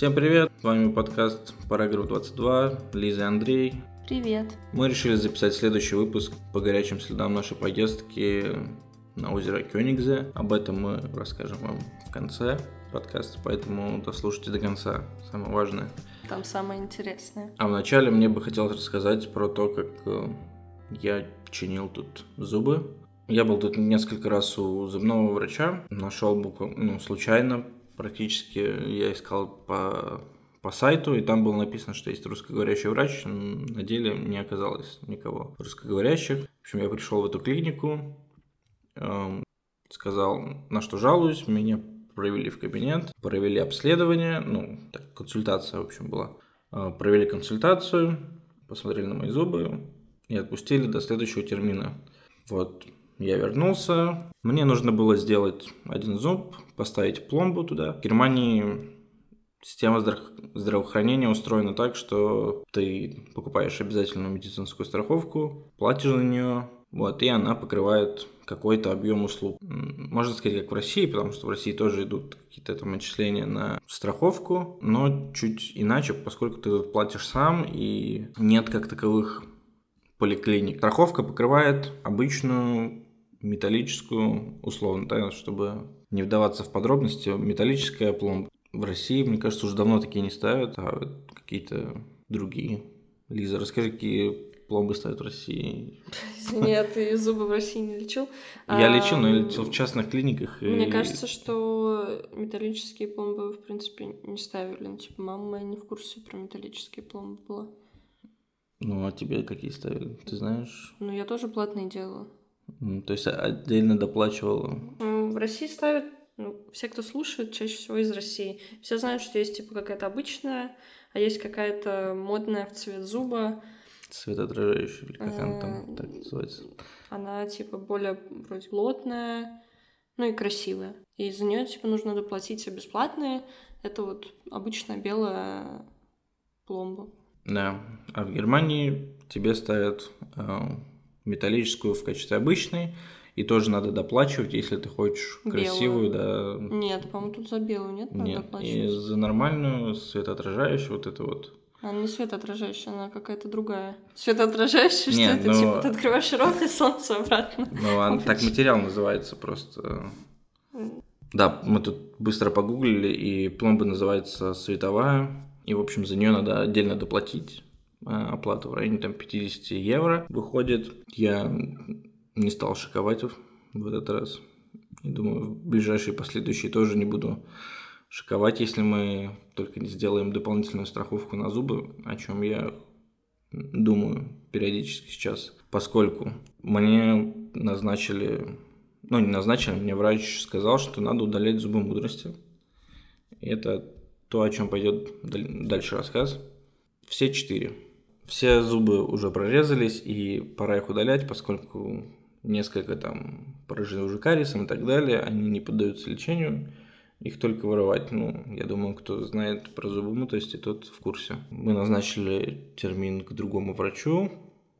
Всем привет, с вами подкаст Параграф 22, Лиза и Андрей. Привет. Мы решили записать следующий выпуск по горячим следам нашей поездки на озеро Кёнигзе. Об этом мы расскажем вам в конце подкаста, поэтому дослушайте до конца, самое важное. Там самое интересное. А вначале мне бы хотелось рассказать про то, как э, я чинил тут зубы. Я был тут несколько раз у зубного врача, нашел буквально, ну, случайно практически, я искал по, по сайту, и там было написано, что есть русскоговорящий врач, на деле не оказалось никого русскоговорящих. В общем, я пришел в эту клинику, эм, сказал, на что жалуюсь, меня провели в кабинет, провели обследование, ну, так, консультация, в общем, была. Э, провели консультацию, посмотрели на мои зубы и отпустили до следующего термина. Вот, я вернулся. Мне нужно было сделать один зуб, поставить пломбу туда. В Германии система здравоохранения устроена так, что ты покупаешь обязательную медицинскую страховку, платишь за нее, вот, и она покрывает какой-то объем услуг. Можно сказать, как в России, потому что в России тоже идут какие-то там отчисления на страховку, но чуть иначе, поскольку ты платишь сам, и нет как таковых поликлиник. Страховка покрывает обычную металлическую, условно, да, чтобы не вдаваться в подробности, металлическая пломба. В России, мне кажется, уже давно такие не ставят, а какие-то другие. Лиза, расскажи, какие пломбы ставят в России? Извини, а ты зубы в России не лечил? Я лечил, но я лечил в частных клиниках. Мне кажется, что металлические пломбы, в принципе, не ставили. Ну, типа, мама моя не в курсе про металлические пломбы была. Ну, а тебе какие ставили, ты знаешь? Ну, я тоже платные делала. То есть отдельно доплачивала? В России ставят ну, все, кто слушает, чаще всего из России. Все знают, что есть типа какая-то обычная, а есть какая-то модная в цвет зуба. Светоотражающая, или как она там так называется? Она типа более вроде плотная, ну и красивая. И за нее типа нужно доплатить все бесплатные. Это вот обычная белая пломба. Да, а в Германии тебе ставят э, металлическую в качестве обычной, и тоже надо доплачивать, если ты хочешь белую. красивую, да. Нет, по-моему, тут за белую нет, надо нет. И за нормальную, светоотражающую, вот это вот. Она не светоотражающая, она какая-то другая. Светоотражающая, что это? Ну... Типа ты открываешь рот и солнце обратно. Ну, он, так материал называется просто. Да, мы тут быстро погуглили, и пломба называется световая. И, в общем, за нее надо отдельно доплатить. А, оплата в районе там 50 евро выходит. Я не стал шиковать в этот раз. И думаю, в ближайшие последующие тоже не буду шиковать, если мы только не сделаем дополнительную страховку на зубы, о чем я думаю периодически сейчас, поскольку мне назначили, ну не назначили, мне врач сказал, что надо удалять зубы мудрости. И это то, о чем пойдет дальше рассказ. Все четыре. Все зубы уже прорезались, и пора их удалять, поскольку несколько там поражены уже кариесом и так далее, они не поддаются лечению, их только вырывать. Ну, я думаю, кто знает про зубомутости, тот в курсе. Мы назначили термин к другому врачу,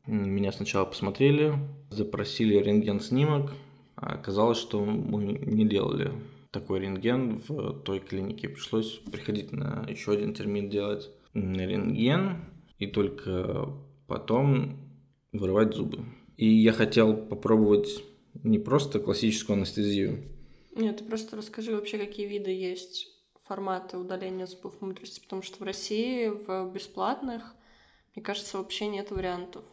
меня сначала посмотрели, запросили рентген-снимок, а оказалось, что мы не делали такой рентген в той клинике. Пришлось приходить на еще один термин делать рентген и только потом вырывать зубы. И я хотел попробовать не просто классическую анестезию. Нет, ты просто расскажи вообще, какие виды есть форматы удаления зубов мудрости, потому что в России в бесплатных, мне кажется, вообще нет вариантов.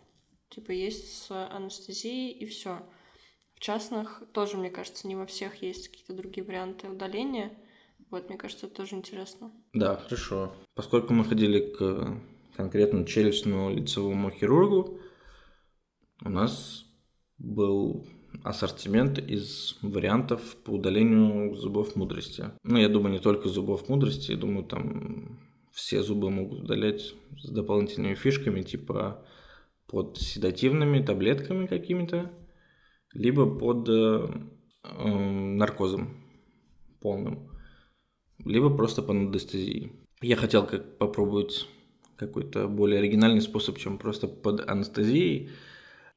Типа есть с анестезией и все. В частных тоже, мне кажется, не во всех есть какие-то другие варианты удаления. Вот, мне кажется, это тоже интересно. Да, хорошо. Поскольку мы ходили к конкретно челюстному лицевому хирургу, у нас был ассортимент из вариантов по удалению зубов мудрости. Ну, я думаю, не только зубов мудрости, я думаю, там все зубы могут удалять с дополнительными фишками, типа под седативными таблетками какими-то, либо под э, эм, наркозом полным, либо просто по анестезии. Я хотел как попробовать какой-то более оригинальный способ, чем просто под анестезией.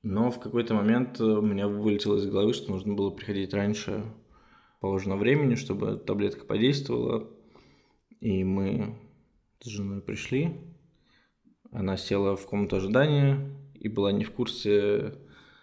Но в какой-то момент у меня вылетело из головы, что нужно было приходить раньше положенного времени, чтобы таблетка подействовала. И мы с женой пришли. Она села в комнату ожидания и была не в курсе,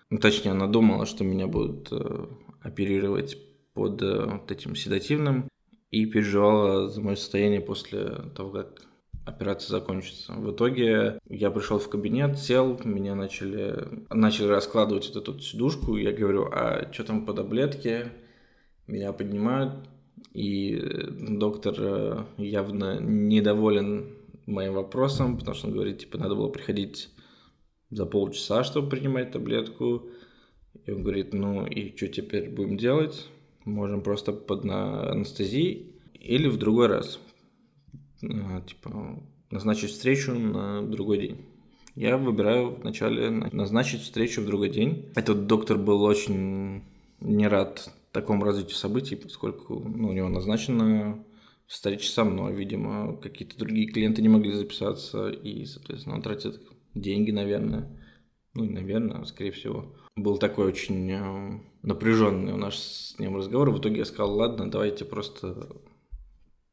ну, точнее, она думала, что меня будут э, оперировать под э, вот этим седативным и переживала за мое состояние после того, как операция закончится. В итоге я пришел в кабинет, сел, меня начали, начали раскладывать вот эту сидушку, я говорю, а что там по таблетке? Меня поднимают, и доктор э, явно недоволен моим вопросом, потому что он говорит, типа, надо было приходить за полчаса, чтобы принимать таблетку. И он говорит, ну и что теперь будем делать? Можем просто под анестезией или в другой раз. А, типа, назначить встречу на другой день. Я выбираю вначале назначить встречу в другой день. Этот доктор был очень не рад такому развитию событий, поскольку ну, у него назначено встреча со мной, видимо, какие-то другие клиенты не могли записаться, и, соответственно, он тратит деньги, наверное. Ну, наверное, скорее всего. Был такой очень э, напряженный у нас с ним разговор. В итоге я сказал, ладно, давайте просто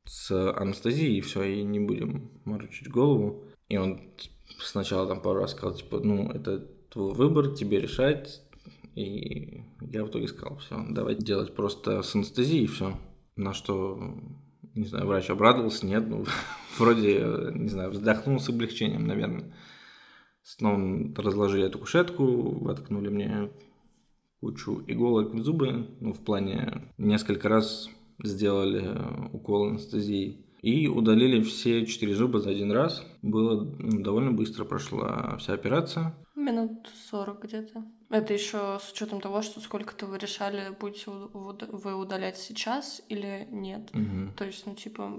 с анестезией и все, и не будем морочить голову. И он сначала там пару раз сказал, типа, ну, это твой выбор, тебе решать. И я в итоге сказал, все, давайте делать просто с анестезией и все. На что, не знаю, врач обрадовался, нет, ну, вроде, не знаю, вздохнул с облегчением, наверное. Снова разложили эту кушетку, воткнули мне кучу иголок в зубы, ну, в плане несколько раз сделали укол анестезии и удалили все четыре зуба за один раз. Было довольно быстро прошла вся операция. Минут сорок где-то. Это еще с учетом того, что сколько-то вы решали, будете вы удалять сейчас или нет. Угу. То есть, ну, типа,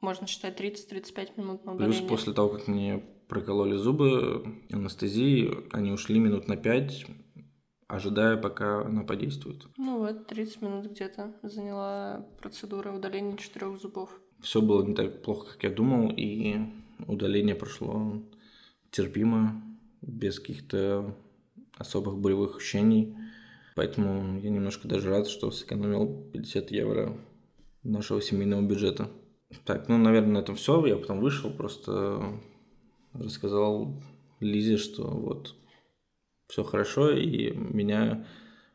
можно считать 30-35 минут на удаление. Плюс после того, как мне прокололи зубы анестезии, они ушли минут на 5, ожидая, пока она подействует. Ну вот, 30 минут где-то заняла процедура удаления четырех зубов. Все было не так плохо, как я думал, и удаление прошло терпимо, без каких-то особых болевых ощущений. Поэтому я немножко даже рад, что сэкономил 50 евро нашего семейного бюджета. Так, ну, наверное, на этом все. Я потом вышел, просто рассказал Лизе, что вот все хорошо, и меня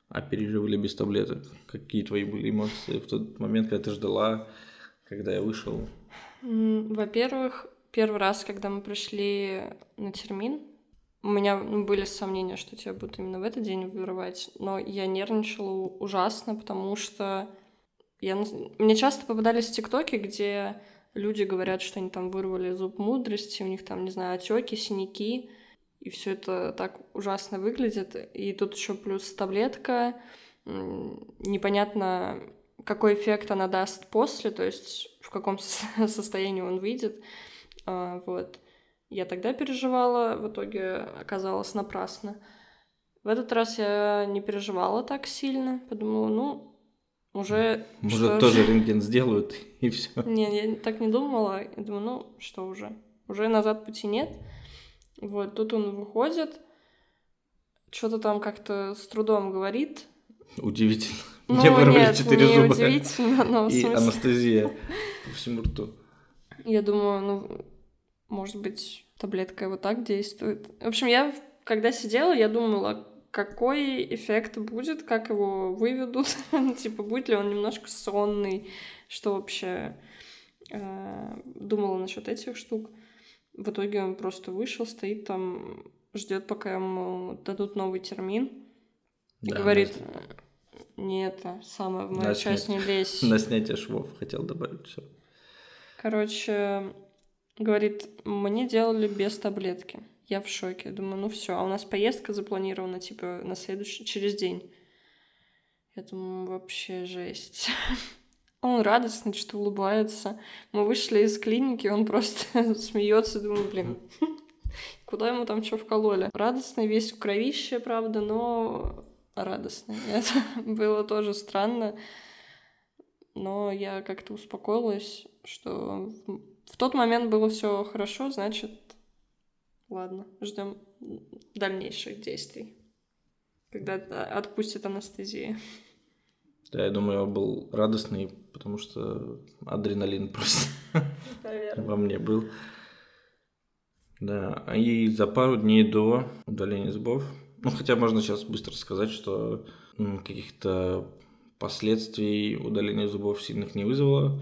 оперировали без таблеток. Какие твои были эмоции в тот момент, когда ты ждала, когда я вышел? Во-первых, первый раз, когда мы пришли на термин, у меня ну, были сомнения, что тебя будут именно в этот день вырывать, но я нервничала ужасно, потому что я... мне часто попадались тиктоки, где люди говорят, что они там вырвали зуб мудрости, у них там, не знаю, отеки, синяки, и все это так ужасно выглядит. И тут еще плюс таблетка, непонятно, какой эффект она даст после, то есть в каком состоянии он выйдет. А, вот. Я тогда переживала, в итоге оказалось напрасно. В этот раз я не переживала так сильно, подумала, ну, уже... Может, тоже рентген сделают, и все. Не, я так не думала. Я думаю, ну, что уже? Уже назад пути нет. Вот, тут он выходит, что-то там как-то с трудом говорит. Удивительно. Ну, Мне вырвали четыре зуба. удивительно, но И анестезия по всему рту. Я думаю, ну, может быть, таблетка вот так действует. В общем, я, когда сидела, я думала, какой эффект будет, как его выведут, типа, будет ли он немножко сонный, что вообще э, думала насчет этих штук. В итоге он просто вышел, стоит там, ждет, пока ему дадут новый термин. Да, говорит, не это, самое в мою часть не лезь. На снятие швов хотел добавить все. Короче, говорит, мне делали без таблетки. Я в шоке. Думаю, ну все, а у нас поездка запланирована, типа, на следующий, через день. Я думаю, вообще жесть. Он радостный, что улыбается. Мы вышли из клиники, он просто смеется, думаю, блин, куда ему там что вкололи? Радостный, весь в кровище, правда, но радостный. Это было тоже странно. Но я как-то успокоилась, что в тот момент было все хорошо, значит, Ладно, ждем дальнейших действий, когда отпустит анестезия. Да, я думаю, я был радостный, потому что адреналин просто во мне был. Да, и за пару дней до удаления зубов, ну, хотя можно сейчас быстро сказать, что каких-то последствий удаления зубов сильных не вызвало.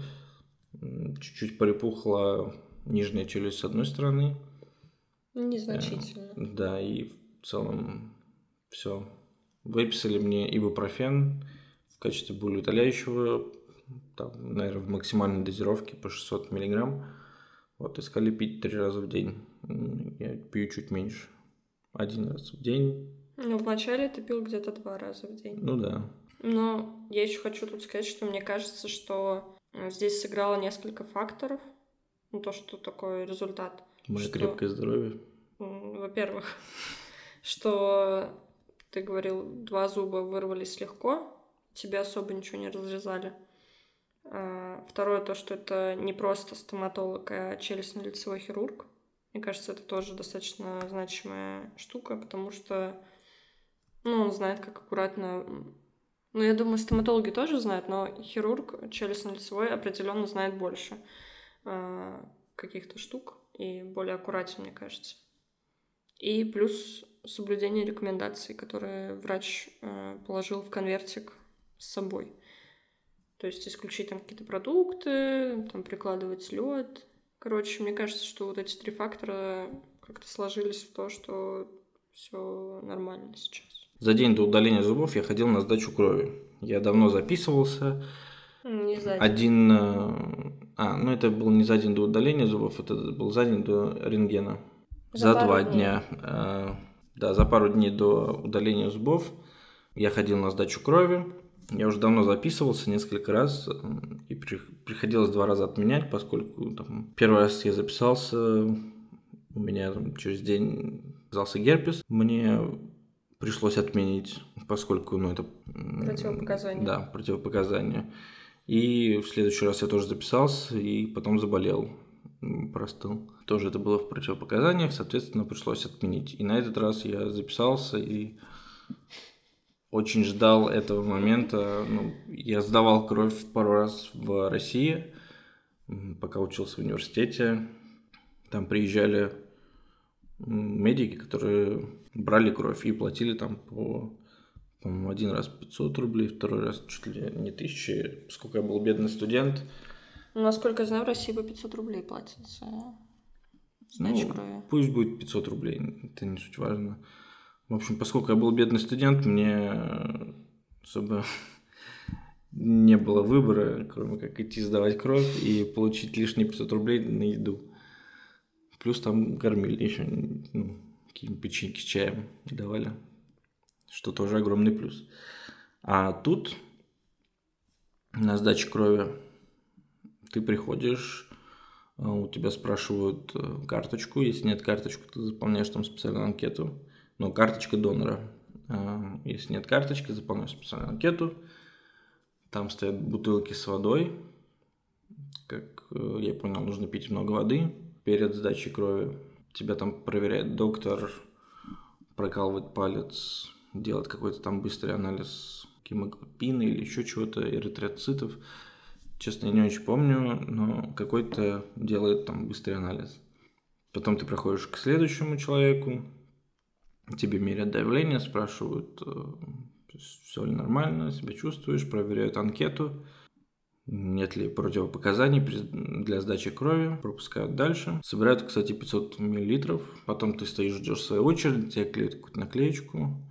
Чуть-чуть припухла нижняя челюсть с одной стороны, Незначительно. да, и в целом все. Выписали мне ибупрофен в качестве болеутоляющего, там, наверное, в максимальной дозировке по 600 миллиграмм. Вот, искали пить три раза в день. Я пью чуть меньше. Один раз в день. Ну, вначале ты пил где-то два раза в день. Ну да. Но я еще хочу тут сказать, что мне кажется, что э, здесь сыграло несколько факторов. Ну, то, что такой результат. Мое Что? крепкое здоровье. Во-первых, что ты говорил, два зуба вырвались легко, тебе особо ничего не разрезали. А, Второе, то, что это не просто стоматолог, а челюстно-лицевой хирург. Мне кажется, это тоже достаточно значимая штука, потому что ну, он знает, как аккуратно... Ну, я думаю, стоматологи тоже знают, но хирург челюстно-лицевой определенно знает больше а, каких-то штук и более аккуратен, мне кажется. И плюс соблюдение рекомендаций, которые врач э, положил в конвертик с собой. То есть исключить там какие-то продукты, там прикладывать лед. Короче, мне кажется, что вот эти три фактора как-то сложились в то, что все нормально сейчас. За день до удаления зубов я ходил на сдачу крови. Я давно записывался. Не знаю. Один... э, А, ну это был не за день до удаления зубов, это был за день до рентгена. За За, два дней. дня. э, Да, за пару дней до удаления зубов я ходил на сдачу крови. Я уже давно записывался несколько раз, и при- приходилось два раза отменять, поскольку там, первый раз я записался, у меня там, через день оказался герпес. Мне пришлось отменить, поскольку ну, это... Противопоказание. Да, противопоказание. И в следующий раз я тоже записался, и потом заболел, простыл. Тоже это было в противопоказаниях, соответственно, пришлось отменить. И на этот раз я записался и очень ждал этого момента. Ну, я сдавал кровь пару раз в России, пока учился в университете. Там приезжали медики, которые брали кровь и платили там по, по-моему, один раз 500 рублей, второй раз чуть ли не тысячи. Сколько я был бедный студент. Ну, насколько я знаю, в России по 500 рублей платят за сдачу Ну, крови. Пусть будет 500 рублей, это не суть важно. В общем, поскольку я был бедный студент, мне особо не было выбора, кроме как идти сдавать кровь и получить лишние 500 рублей на еду. Плюс там кормили еще ну, какие-нибудь печеньки чаем давали, что тоже огромный плюс. А тут на сдаче крови ты приходишь, а, у тебя спрашивают э, карточку, если нет карточку, ты заполняешь там специальную анкету, ну, карточка донора. А, Если нет карточки, заполняешь специальную анкету, там стоят бутылки с водой, как э, я понял, нужно пить много воды перед сдачей крови. Тебя там проверяет доктор, прокалывает палец, делает какой-то там быстрый анализ гемоглобина или еще чего-то, эритроцитов. Честно, я не очень помню, но какой-то делает там быстрый анализ. Потом ты проходишь к следующему человеку, тебе меряют давление, спрашивают, все ли нормально, себя чувствуешь, проверяют анкету, нет ли противопоказаний для сдачи крови, пропускают дальше. Собирают, кстати, 500 миллилитров, потом ты стоишь, ждешь своей очереди, тебе клеят какую-то наклеечку.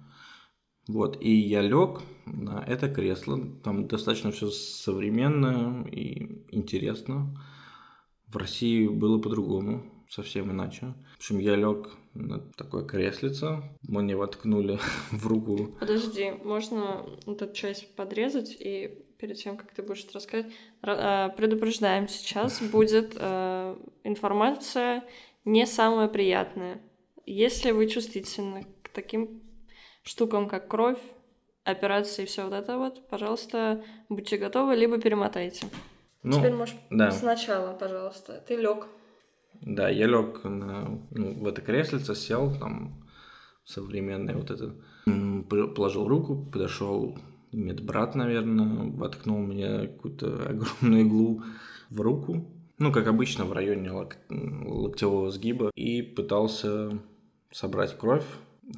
Вот, и я лег на это кресло, там достаточно все современно и интересно. В России было по-другому, совсем иначе. В общем, я лег на такое креслице, мне воткнули в руку Подожди, можно эту часть подрезать и перед тем, как ты будешь это рассказать, ра- э, предупреждаем, сейчас будет э, информация не самая приятная. Если вы чувствительны к таким штукам, как кровь, операции и все вот это вот, пожалуйста, будьте готовы, либо перемотайте. Ну, Теперь можешь да. сначала, пожалуйста. Ты лег. Да, я лег на, ну, в это креслице, сел, там современное вот это, положил руку, подошел медбрат, наверное, воткнул мне какую-то огромную иглу в руку, ну, как обычно, в районе лок... локтевого сгиба, и пытался собрать кровь.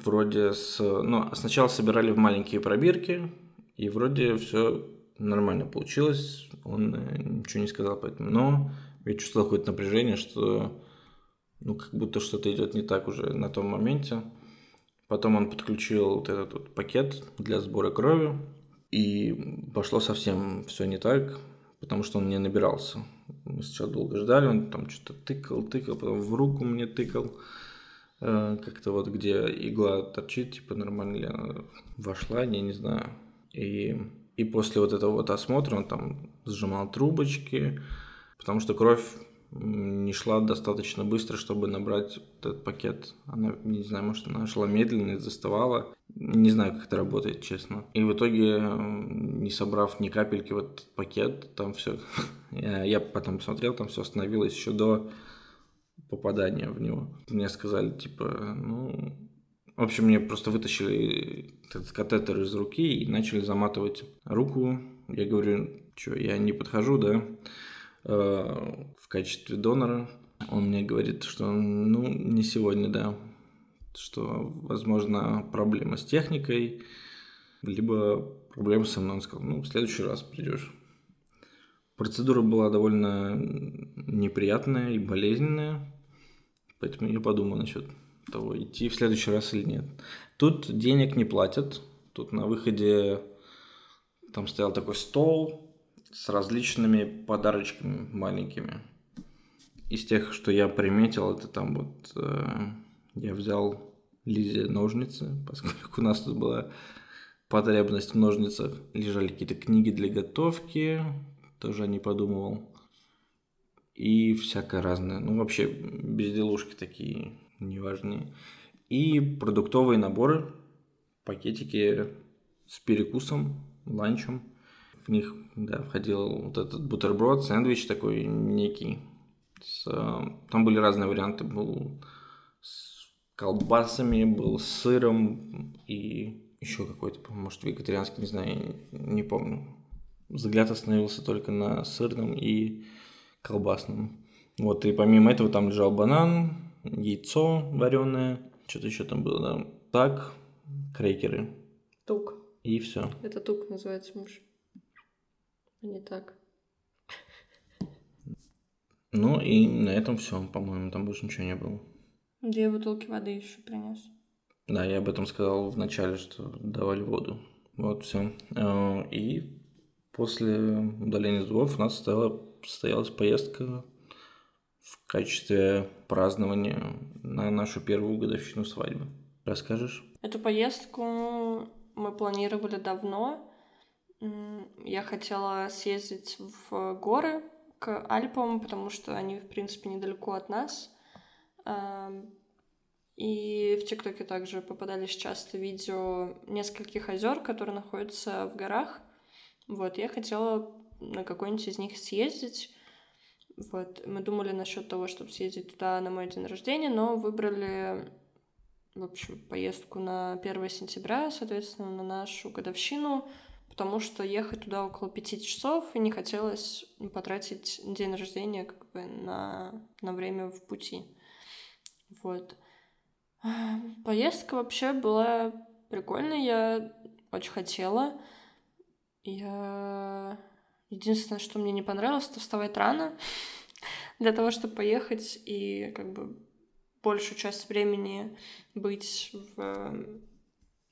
Вроде с... Ну, сначала собирали в маленькие пробирки, и вроде все нормально получилось. Он э, ничего не сказал поэтому. Но я чувствовал какое-то напряжение, что ну, как будто что-то идет не так уже на том моменте. Потом он подключил вот этот вот пакет для сбора крови, и пошло совсем все не так, потому что он не набирался. Мы сначала долго ждали, он там что-то тыкал, тыкал, потом в руку мне тыкал. Э, как-то вот где игла торчит, типа нормально ли она вошла, я не знаю. И, и после вот этого вот осмотра он там сжимал трубочки, потому что кровь не шла достаточно быстро, чтобы набрать этот пакет. Она, не знаю, может, она шла медленно и заставала. Не знаю, как это работает, честно. И в итоге, не собрав ни капельки в этот пакет, там все... я, потом посмотрел, там все остановилось еще до попадания в него. Мне сказали, типа, ну... В общем, мне просто вытащили этот катетер из руки и начали заматывать руку. Я говорю, что, я не подхожу, да? Э, в качестве донора. Он мне говорит, что ну не сегодня, да, что возможно проблема с техникой, либо проблема со мной. Он сказал, ну в следующий раз придешь. Процедура была довольно неприятная и болезненная, поэтому я подумал насчет того, идти в следующий раз или нет. Тут денег не платят, тут на выходе там стоял такой стол, с различными подарочками маленькими. Из тех, что я приметил, это там вот э, я взял Лизе ножницы, поскольку у нас тут была потребность в ножницах. Лежали какие-то книги для готовки, тоже не подумывал. И всякое разное. Ну, вообще, безделушки такие неважные. И продуктовые наборы, пакетики с перекусом, ланчем – в них да, входил вот этот бутерброд, сэндвич такой некий. С, там были разные варианты. Был с колбасами, был с сыром и еще какой-то, может, вегетарианский, не знаю, не помню. Взгляд остановился только на сырном и колбасном. Вот, и помимо этого там лежал банан, яйцо вареное, что-то еще там было, да. Так, крекеры. Тук. И все. Это тук называется, муж не так. Ну и на этом все, по-моему, там больше ничего не было. Две бутылки воды еще принес. Да, я об этом сказал в начале, что давали воду. Вот все. А, и после удаления зубов у нас стояла, состоялась поездка в качестве празднования на нашу первую годовщину свадьбы. Расскажешь? Эту поездку мы планировали давно, я хотела съездить в горы к Альпам, потому что они, в принципе, недалеко от нас. И в ТикТоке также попадались часто видео нескольких озер, которые находятся в горах. Вот, я хотела на какой-нибудь из них съездить. Вот, мы думали насчет того, чтобы съездить туда на мой день рождения, но выбрали, в общем, поездку на 1 сентября, соответственно, на нашу годовщину, потому что ехать туда около пяти часов, и не хотелось потратить день рождения как бы на, на время в пути. Вот. Поездка вообще была прикольная, я очень хотела. Я... Единственное, что мне не понравилось, это вставать рано для того, чтобы поехать и как бы большую часть времени быть в,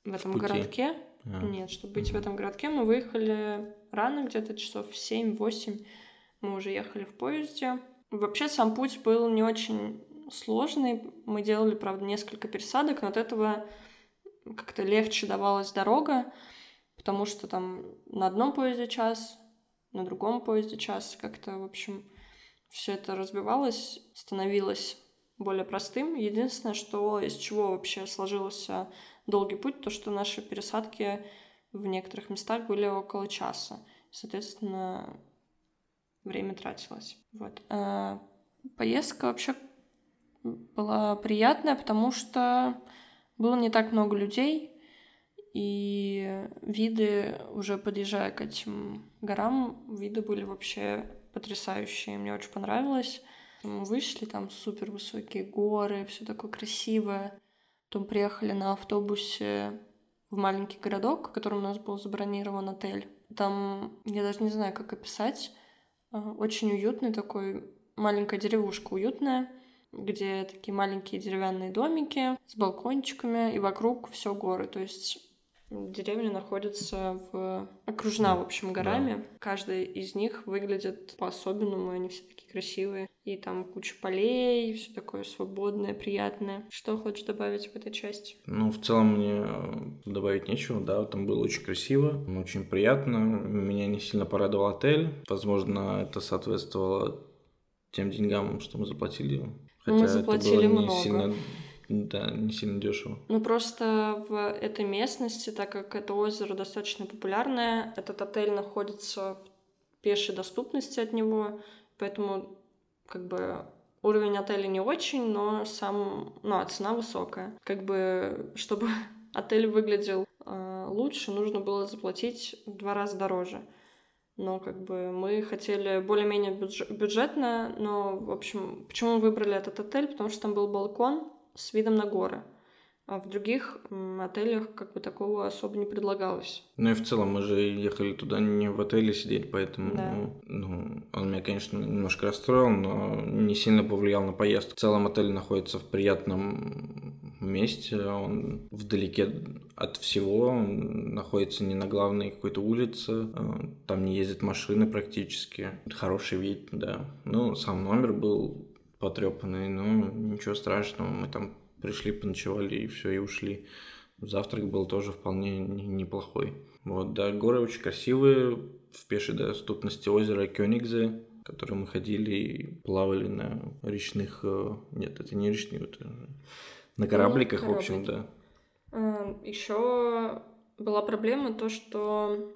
в этом в городке. А. Нет, чтобы быть в этом городке, мы выехали рано, где-то часов в 7-8. Мы уже ехали в поезде. Вообще сам путь был не очень сложный. Мы делали, правда, несколько пересадок, но от этого как-то легче давалась дорога, потому что там на одном поезде час, на другом поезде час, как-то, в общем, все это разбивалось, становилось более простым. Единственное, что из чего вообще сложился долгий путь, то что наши пересадки в некоторых местах были около часа. Соответственно, время тратилось. Вот. А поездка вообще была приятная, потому что было не так много людей, И виды, уже подъезжая к этим горам, виды были вообще потрясающие. Мне очень понравилось. Мы вышли, там супер высокие горы, все такое красивое. Потом приехали на автобусе в маленький городок, в котором у нас был забронирован отель. Там, я даже не знаю, как описать, а, очень уютный такой, маленькая деревушка уютная, где такие маленькие деревянные домики с балкончиками, и вокруг все горы. То есть Деревня находится в... окружена, в общем, горами. Да. Каждая из них выглядит по-особенному, они все такие красивые. И там куча полей, все такое свободное, приятное. Что хочешь добавить в этой части? Ну, в целом мне э, добавить нечего, да, там было очень красиво, очень приятно. Меня не сильно порадовал отель. Возможно, это соответствовало тем деньгам, что мы заплатили. Хотя мы заплатили это было не много. сильно да, не сильно дешево. Ну просто в этой местности, так как это озеро достаточно популярное, этот отель находится в пешей доступности от него, поэтому как бы уровень отеля не очень, но сам, ну, а цена высокая. Как бы, чтобы отель выглядел э, лучше, нужно было заплатить в два раза дороже. Но как бы мы хотели более-менее бюджетно, но, в общем, почему выбрали этот отель? Потому что там был балкон, с видом на горы. А в других отелях как бы такого особо не предлагалось. Ну и в целом мы же ехали туда не в отеле сидеть, поэтому да. ну, он меня, конечно, немножко расстроил, но не сильно повлиял на поездку. В целом отель находится в приятном месте, он вдалеке от всего, он находится не на главной какой-то улице, э, там не ездят машины практически. Хороший вид, да. Ну, сам номер был потрепанный, но ничего страшного, мы там пришли, поночевали и все, и ушли. Завтрак был тоже вполне неплохой. Вот, да, горы очень красивые, в пешей доступности озера Кёнигзе, в которое мы ходили и плавали на речных... Э, нет, это не речные, это на корабликах, ну, в общем, да. А, Еще была проблема то, что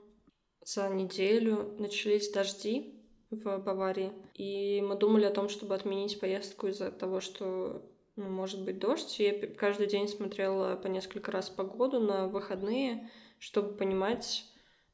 за неделю начались дожди, в Баварии. И мы думали о том, чтобы отменить поездку из-за того, что ну, может быть дождь. Я каждый день смотрела по несколько раз погоду на выходные, чтобы понимать,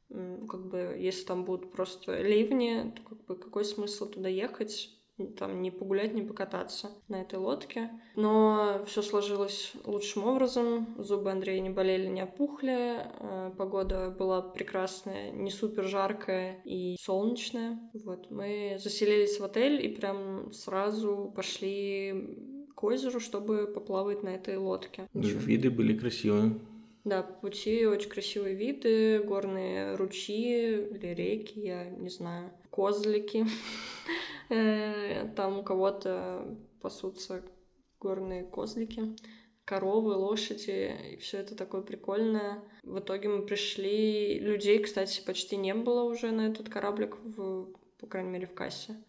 как бы, если там будут просто ливни, то как бы какой смысл туда ехать? Там не погулять, не покататься на этой лодке. Но все сложилось лучшим образом. Зубы Андрея не болели, не опухли. Э, погода была прекрасная, не супер жаркая и солнечная. Вот мы заселились в отель и прям сразу пошли к озеру, чтобы поплавать на этой лодке. Виды были красивые. Да, пути очень красивые виды, горные ручьи или реки, я не знаю, козлики. Э, там у кого-то пасутся горные козлики, коровы, лошади, и все это такое прикольное. В итоге мы пришли, людей, кстати, почти не было уже на этот кораблик, в, по крайней мере, в кассе.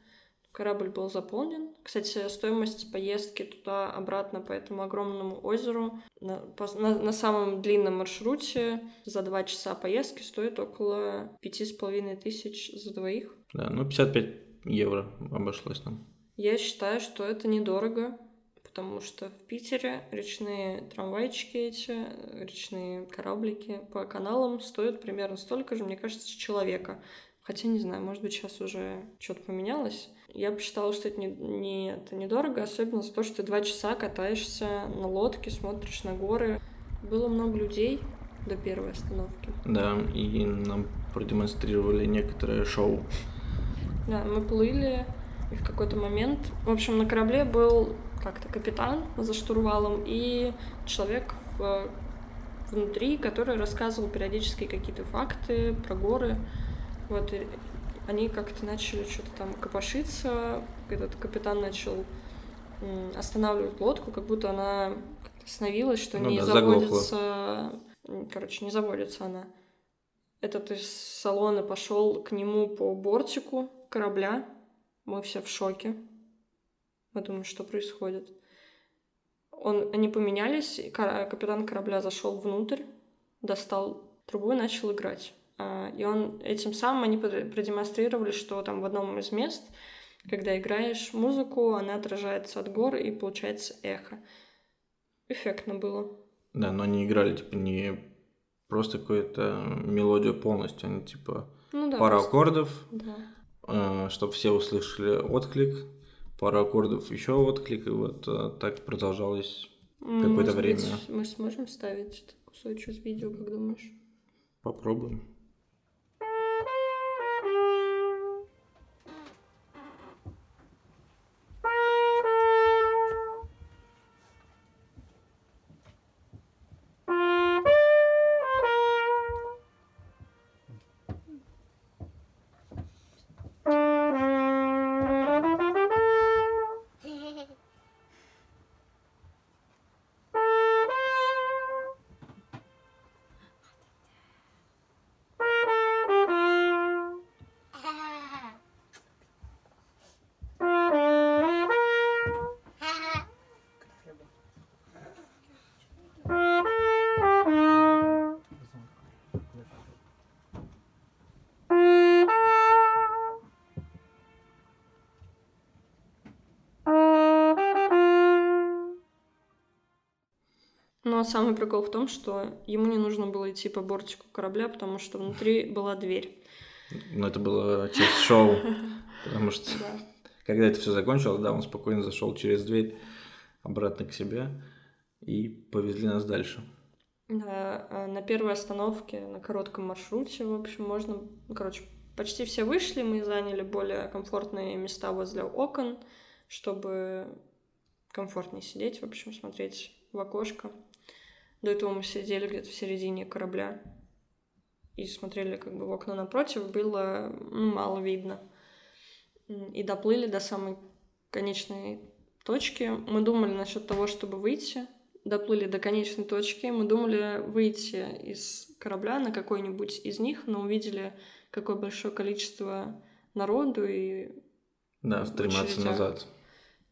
Корабль был заполнен. Кстати, стоимость поездки туда-обратно по этому огромному озеру на, по, на, на самом длинном маршруте за два часа поездки стоит около пяти с половиной тысяч за двоих. Да, ну 55 евро обошлось нам. Я считаю, что это недорого, потому что в Питере речные трамвайчики эти, речные кораблики по каналам стоят примерно столько же, мне кажется, человека. Хотя, не знаю, может быть, сейчас уже что-то поменялось. Я посчитала, что это не, не, это недорого, особенно за то, что ты два часа катаешься на лодке, смотришь на горы. Было много людей до первой остановки. Да, и нам продемонстрировали некоторое шоу. Да, мы плыли, и в какой-то момент... В общем, на корабле был как-то капитан за штурвалом и человек в, внутри, который рассказывал периодически какие-то факты про горы. Вот, и они как-то начали что-то там копошиться. Этот капитан начал останавливать лодку, как будто она остановилась, что ну, не да, заводится... Заглохла. Короче, не заводится она. Этот из салона пошел к нему по бортику, корабля. Мы все в шоке. Мы думаем, что происходит. Он, они поменялись, и капитан корабля зашел внутрь, достал трубу и начал играть. А, и он этим самым они продемонстрировали, что там в одном из мест, когда играешь музыку, она отражается от гор и получается эхо. Эффектно было. Да, но они играли типа не просто какую-то мелодию полностью, не типа Ну да. пара просто- аккордов, Да. чтобы все услышали отклик, пара аккордов, еще отклик, и вот э, так продолжалось М, Какое-то время. быть, мы сможем вставить этот кусочек из видео, как думаешь? Попробуем. Ну, а самый прикол в том, что ему не нужно было идти по бортику корабля, потому что внутри была дверь. Но это было часть шоу, потому что Да. когда это все закончилось, да, он спокойно зашел через дверь обратно к себе и повезли нас дальше. Да, а на первой остановке, на коротком маршруте, в общем, можно... ну, Короче, почти все вышли, мы заняли более комфортные места возле окон, чтобы комфортнее сидеть, в общем, смотреть в окошко. До этого мы сидели где-то в середине корабля и смотрели как бы в окна напротив, было ну, мало видно. И доплыли до самой конечной точки. Мы думали насчет того, чтобы выйти, доплыли до конечной точки, мы думали выйти из корабля на какой-нибудь из них, но увидели, какое большое количество народу, и, Да, стрематься назад.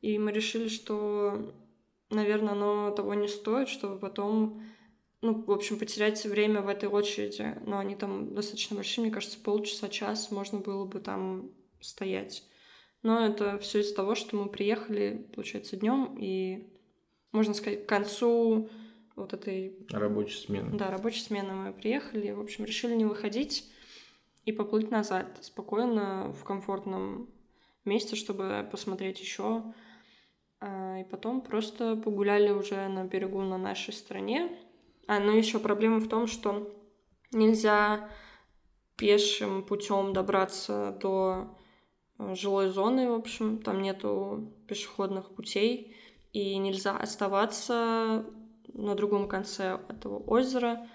и мы решили, что, наверное, оно того не стоит, чтобы потом, ну, в общем, потерять время в этой очереди. Но они там достаточно большие, мне кажется, полчаса, час можно было бы там стоять. Но это все из-за того, что мы приехали, получается, днем, и, можно сказать, к концу вот этой Рабочая смена. да, рабочей смены мы приехали, в общем, решили не выходить и поплыть назад спокойно в комфортном месте, чтобы посмотреть еще. И потом просто погуляли уже на берегу на нашей стороне. А, ну еще проблема в том, что нельзя пешим путем добраться до э, жилой зоны, в общем, там нету пешеходных путей, и нельзя оставаться на другом конце этого озера,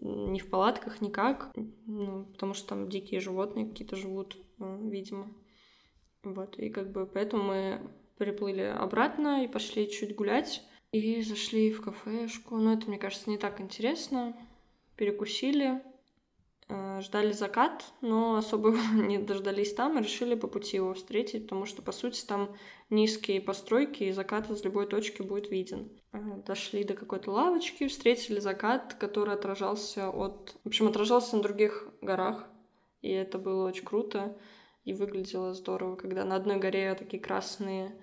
ни в палатках, никак, ну, потому что там дикие животные какие-то живут, э, видимо. Вот, и как бы поэтому мы приплыли обратно и пошли чуть гулять, и зашли в кафешку, но это, мне кажется, не так интересно. Перекусили, э, ждали закат, но особо не дождались там и решили по пути его встретить, потому что, по сути, там низкие постройки, и закат из любой точки будет виден. Э, Дошли до какой-то лавочки, встретили закат, который отражался от... В общем, отражался на других горах, и это было очень круто и выглядело здорово, когда на одной горе такие красные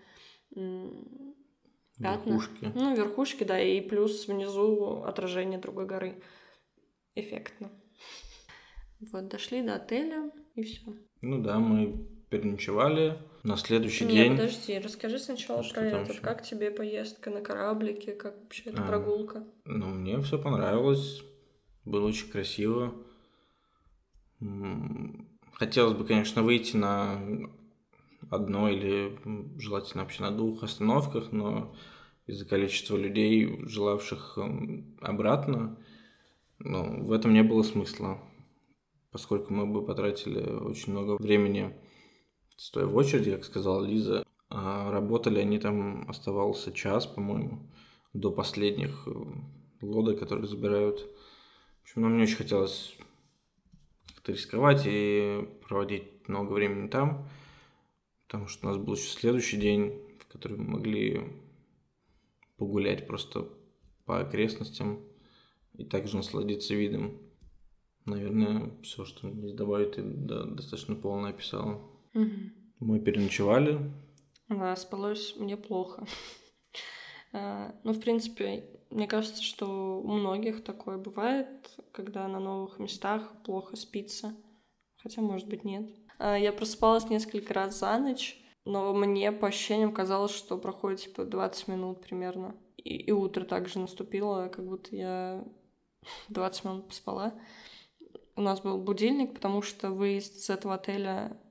пятна. Верхушки. Ну, верхушки, да, и плюс внизу отражение другой горы. Эффектно. Вот, дошли до отеля, и все. Ну да, мы переночевали. На следующий Не, день... подожди, расскажи сначала Что про там этот. ещё? Как тебе поездка на кораблике, как вообще эта А. прогулка? Ну, мне все понравилось. Было очень красиво. Хотелось бы, конечно, выйти на одной или желательно вообще на двух остановках, но из-за количества людей, желавших м, обратно, ну, в этом не было смысла, поскольку мы бы потратили очень много времени, стоя в очереди, как сказала Лиза, а работали они там, оставался час, по-моему, до последних э, лодок, которые забирают. В общем, нам не очень хотелось как-то рисковать и проводить много времени там, потому что у нас был еще следующий день, в который мы могли погулять просто по окрестностям и также насладиться видом. Наверное, все, что здесь добавить, ты да, достаточно полно описала. Мгм. Мы переночевали. Да, спалось мне плохо. А, ну, в принципе, мне кажется, что у многих такое бывает, когда на новых местах плохо спится. Хотя, может быть, нет. А, я просыпалась несколько раз за ночь, но мне по ощущениям казалось, что проходит типа 20 минут примерно. И, и утро также наступило, как будто я 20 минут поспала. У нас был будильник, потому что выезд из этого отеля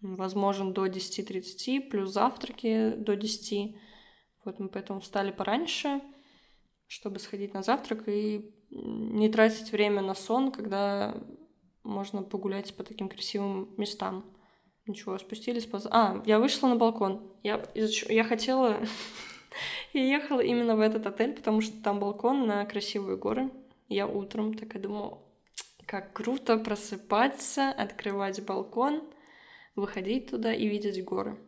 возможен до 10.30, плюс завтраки до 10. Вот мы поэтому встали пораньше, чтобы сходить на завтрак и не тратить время на сон, когда можно погулять по таким красивым местам. Ничего, спустились поз... А, я вышла на балкон. Я, я хотела... я ехала именно в этот отель, потому что там балкон на красивые горы. Я утром такая думаю, как круто просыпаться, открывать балкон, выходить туда и видеть горы.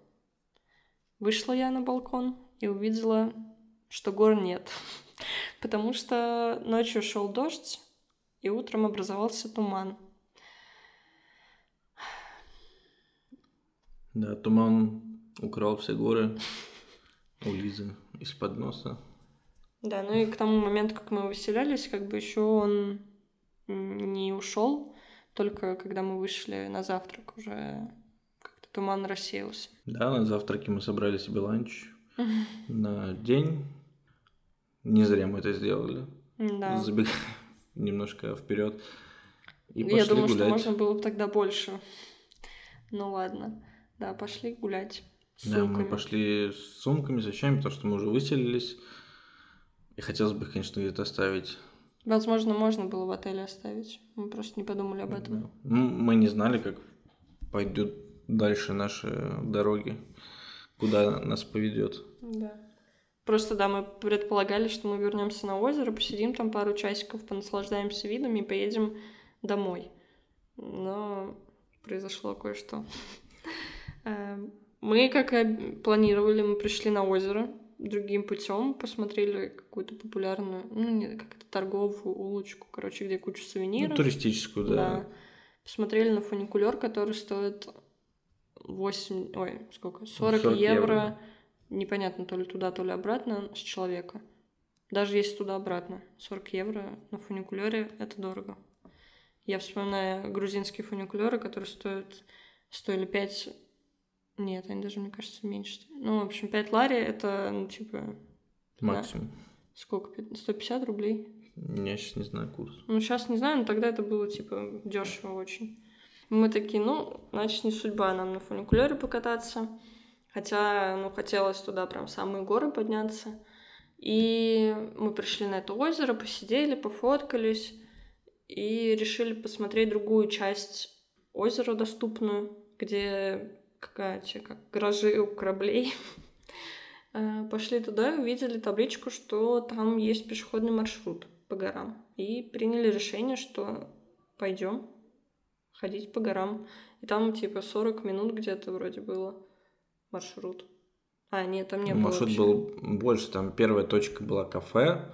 Вышла я на балкон и увидела, что гор нет. Потому что ночью шел дождь, и утром образовался туман. Да, туман украл все горы у Лизы из-под носа. Да, ну и к тому моменту, как мы выселялись, как бы еще он не ушел, только когда мы вышли на завтрак уже как-то туман рассеялся. Да, на завтраке мы собрали себе ланч на день. Не зря мы это сделали. Да. Забегая немножко вперед. И Я думаю, гулять. что можно было бы тогда больше. Ну ладно. Да, пошли гулять. С да, сумками. мы пошли с сумками, с вещами, потому что мы уже выселились. И хотелось бы, конечно, где-то оставить. Возможно, можно было в отеле оставить. Мы просто не подумали об этом. Да. Ну, мы не знали, как пойдет дальше наши дороги, куда нас поведет. Да. Просто, да, мы предполагали, что мы вернемся на озеро, посидим там пару часиков, понаслаждаемся видами и поедем домой. Но произошло кое-что. Эм, мы, как и планировали, мы пришли на озеро другим путем, посмотрели какую-то популярную, ну, не как это, торговую улочку, короче, где куча сувениров. Ну, туристическую, да. да. Посмотрели на фуникулер, который стоит 8, ой, сколько, 40, 40 евро. евро. Непонятно, то ли туда, то ли обратно с человека. Даже если туда-обратно. 40 евро на фуникулере — это дорого. Я вспоминаю грузинские фуникулеры, которые стоят, стоили 5 нет, они даже, мне кажется, меньше. Ну, в общем, 5 лари это, ну, типа... Максимум. Да. Сколько? 150 рублей? Я сейчас не знаю курс. Ну, сейчас не знаю, но тогда это было, типа, дешево очень. Мы такие, ну, значит, не судьба нам на фуникулере покататься. Хотя, ну, хотелось туда прям самые горы подняться. И мы пришли на это озеро, посидели, пофоткались и решили посмотреть другую часть озера доступную, где какая-то как гаражи у кораблей. Э, пошли туда и увидели табличку, что там есть пешеходный маршрут по горам. И приняли решение, что пойдем ходить по горам. И там типа 40 минут где-то вроде было маршрут. А, нет, там не было Маршрут был больше. Там первая точка была кафе.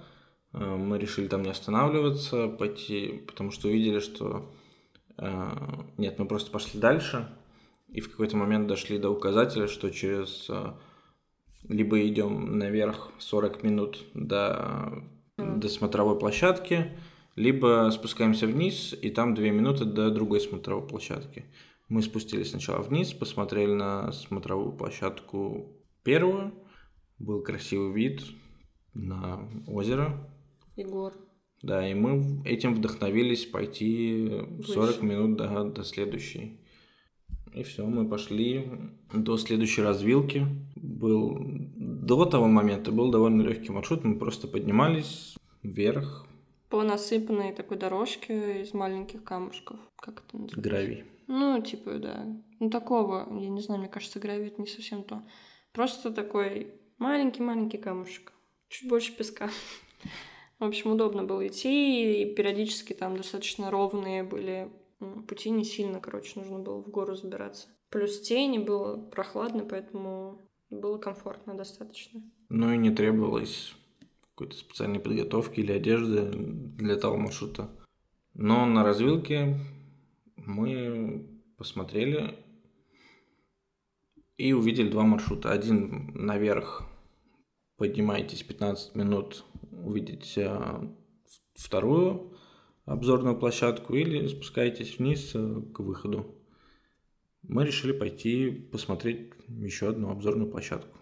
Э, мы решили там не останавливаться, пойти, потому что увидели, что... Э, нет, мы просто пошли дальше и в какой-то момент дошли до указателя, что через э, либо идем наверх 40 минут до, до смотровой площадки, либо спускаемся вниз, и там 2 минуты до другой смотровой площадки. Мы спустились сначала вниз, посмотрели на смотровую площадку первую. Был красивый вид на озеро. Егор. Да, и мы этим вдохновились пойти 40 Выше. минут до, до следующей. И все, мы пошли до следующей развилки. Был до того момента был довольно легкий маршрут. Мы просто поднимались вверх. По насыпанной такой дорожке из маленьких камушков. Как это называется? Гравий. Ну, типа, да. Ну, такого, я не знаю, мне кажется, гравий это не совсем то. Просто такой маленький-маленький камушек. Чуть больше песка. В общем, удобно было идти, и периодически там достаточно ровные были пути не сильно, короче, нужно было в гору забираться. Плюс тени, было прохладно, поэтому было комфортно достаточно. Ну и не требовалось какой-то специальной подготовки или одежды для того маршрута. Но на развилке мы посмотрели и увидели два маршрута. Один наверх поднимаетесь 15 минут, увидите вторую обзорную площадку или спускаетесь вниз э, к выходу. Мы решили пойти посмотреть еще одну обзорную площадку.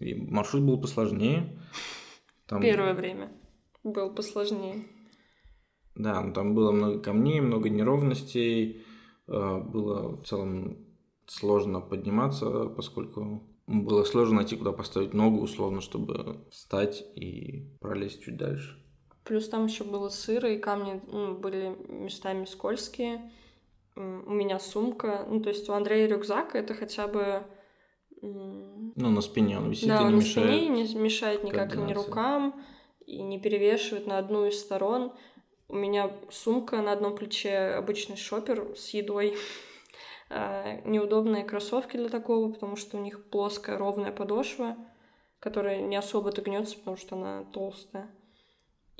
И маршрут был посложнее. Там... Первое время был посложнее. Да, ну, там было много камней, много неровностей. Э, было в целом сложно подниматься, поскольку было сложно найти, куда поставить ногу, условно, чтобы встать и пролезть чуть дальше. Плюс там еще было сыро, и камни ну, были местами скользкие. У меня сумка, ну то есть у Андрея рюкзак, это хотя бы... Ну, на спине он висит да, и не мешает. На спине не мешает никак ни рукам, и не перевешивает на одну из сторон. У меня сумка на одном плече, обычный шопер с едой. А, неудобные кроссовки для такого, потому что у них плоская ровная подошва, которая не особо-то гнется, потому что она толстая.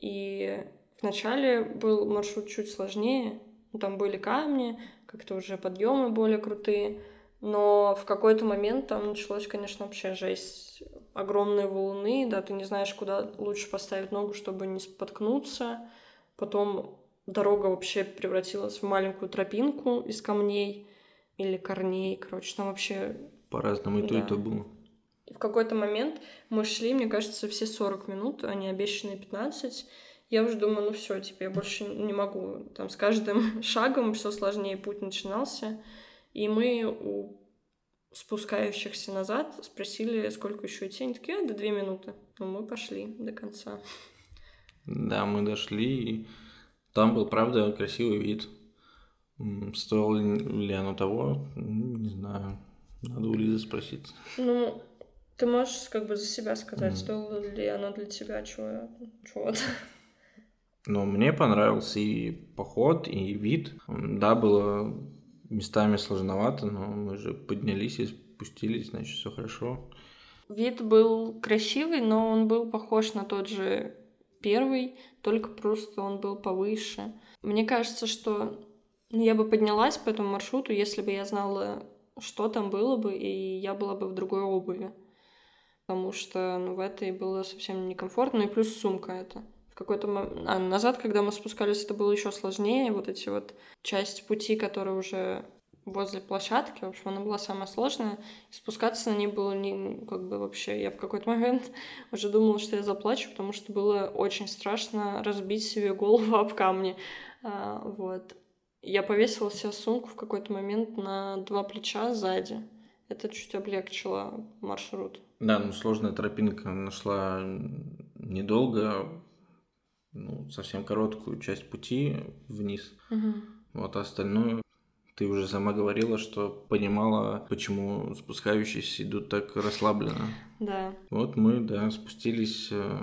И вначале был маршрут чуть сложнее, там были камни, как-то уже подъемы более крутые, но в какой-то момент там началось, конечно, вообще жесть. Огромные валуны, да, ты не знаешь, куда лучше поставить ногу, чтобы не споткнуться. Потом дорога вообще превратилась в маленькую тропинку из камней или корней, короче, там вообще... По-разному и то, да. и то было. И в какой-то момент мы шли, мне кажется, все 40 минут, а не обещанные 15. Я уже думаю, ну все, типа, я больше не могу. Там с каждым шагом все сложнее путь начинался. И мы у спускающихся назад спросили, сколько еще идти. Они такие, а, до две минуты. Ну, мы пошли до конца. Да, мы дошли, и там был, правда, красивый вид. Стоило ли оно того? Не знаю. Надо у Лизы спросить. Ну, ты можешь как бы за себя сказать, mm. стоило ли оно для тебя чего-то? Ну, мне понравился и поход, и вид. Да, было местами сложновато, но мы же поднялись и спустились, значит, все хорошо. Вид был красивый, но он был похож на тот же первый, только просто он был повыше. Мне кажется, что я бы поднялась по этому маршруту, если бы я знала, что там было бы, и я была бы в другой обуви потому что ну, в этой было совсем некомфортно, и плюс сумка это. В какой-то момент... А назад, когда мы спускались, это было еще сложнее. Вот эти вот часть пути, которая уже возле площадки, в общем, она была самая сложная. И спускаться на ней было не, как бы вообще... Я в какой-то момент уже думала, что я заплачу, потому что было очень страшно разбить себе голову об камни. А, вот. Я повесила себе сумку в какой-то момент на два плеча сзади. Это чуть облегчило маршрут. Да, ну сложная тропинка нашла недолго, ну, совсем короткую часть пути вниз. Угу. Вот а остальное ты уже сама говорила, что понимала, почему спускающиеся идут так расслабленно. Да. Вот мы, да, спустились э,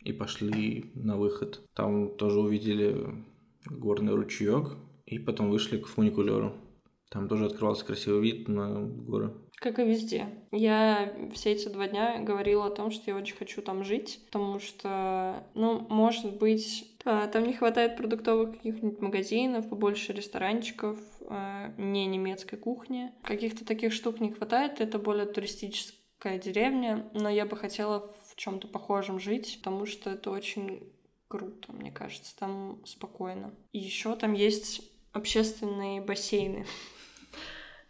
и пошли на выход. Там тоже увидели горный ручеек и потом вышли к фуникулеру. Там тоже открывался красивый вид на горы. Как и везде. Я все эти два дня говорила о том, что я очень хочу там жить, потому что, ну, может быть, а, там не хватает продуктовых каких-нибудь магазинов, побольше ресторанчиков, а, не немецкой кухни. Каких-то таких штук не хватает, это более туристическая деревня, но я бы хотела в чем-то похожем жить, потому что это очень круто, мне кажется, там спокойно. И еще там есть общественные бассейны.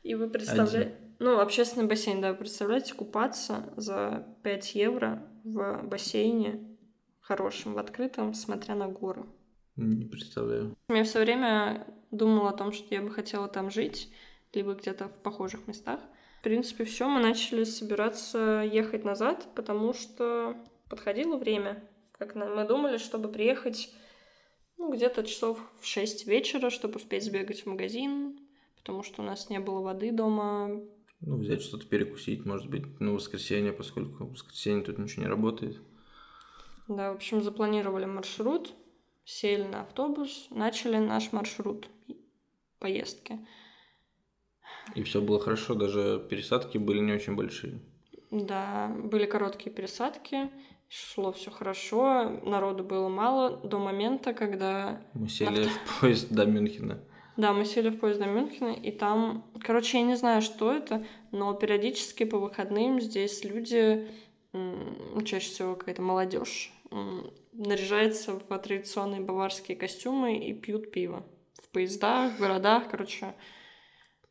И вы представляете... Ну, общественный бассейн, да, представляете, купаться за 5 евро в бассейне хорошем, в открытом, смотря на горы. Не представляю. Я все время думала о том, что я бы хотела там жить, либо где-то в похожих местах. В принципе, все, мы начали собираться ехать назад, потому что подходило время. Как мы думали, чтобы приехать ну, где-то часов в 6 вечера, чтобы успеть сбегать в магазин, потому что у нас не было воды дома. Ну, взять что-то перекусить, может быть, на воскресенье, поскольку в воскресенье тут ничего не работает. Да, в общем, запланировали маршрут, сели на автобус, начали наш маршрут поездки. И все было хорошо, даже пересадки были не очень большие. Да, были короткие пересадки, шло все хорошо, народу было мало до момента, когда... Мы сели в поезд до Мюнхена. Да, мы сели в поезд до Мюнхена, и там, короче, я не знаю, что это, но периодически по выходным здесь люди чаще всего какая-то молодежь, наряжается в традиционные баварские костюмы и пьют пиво. В поездах, в городах, короче.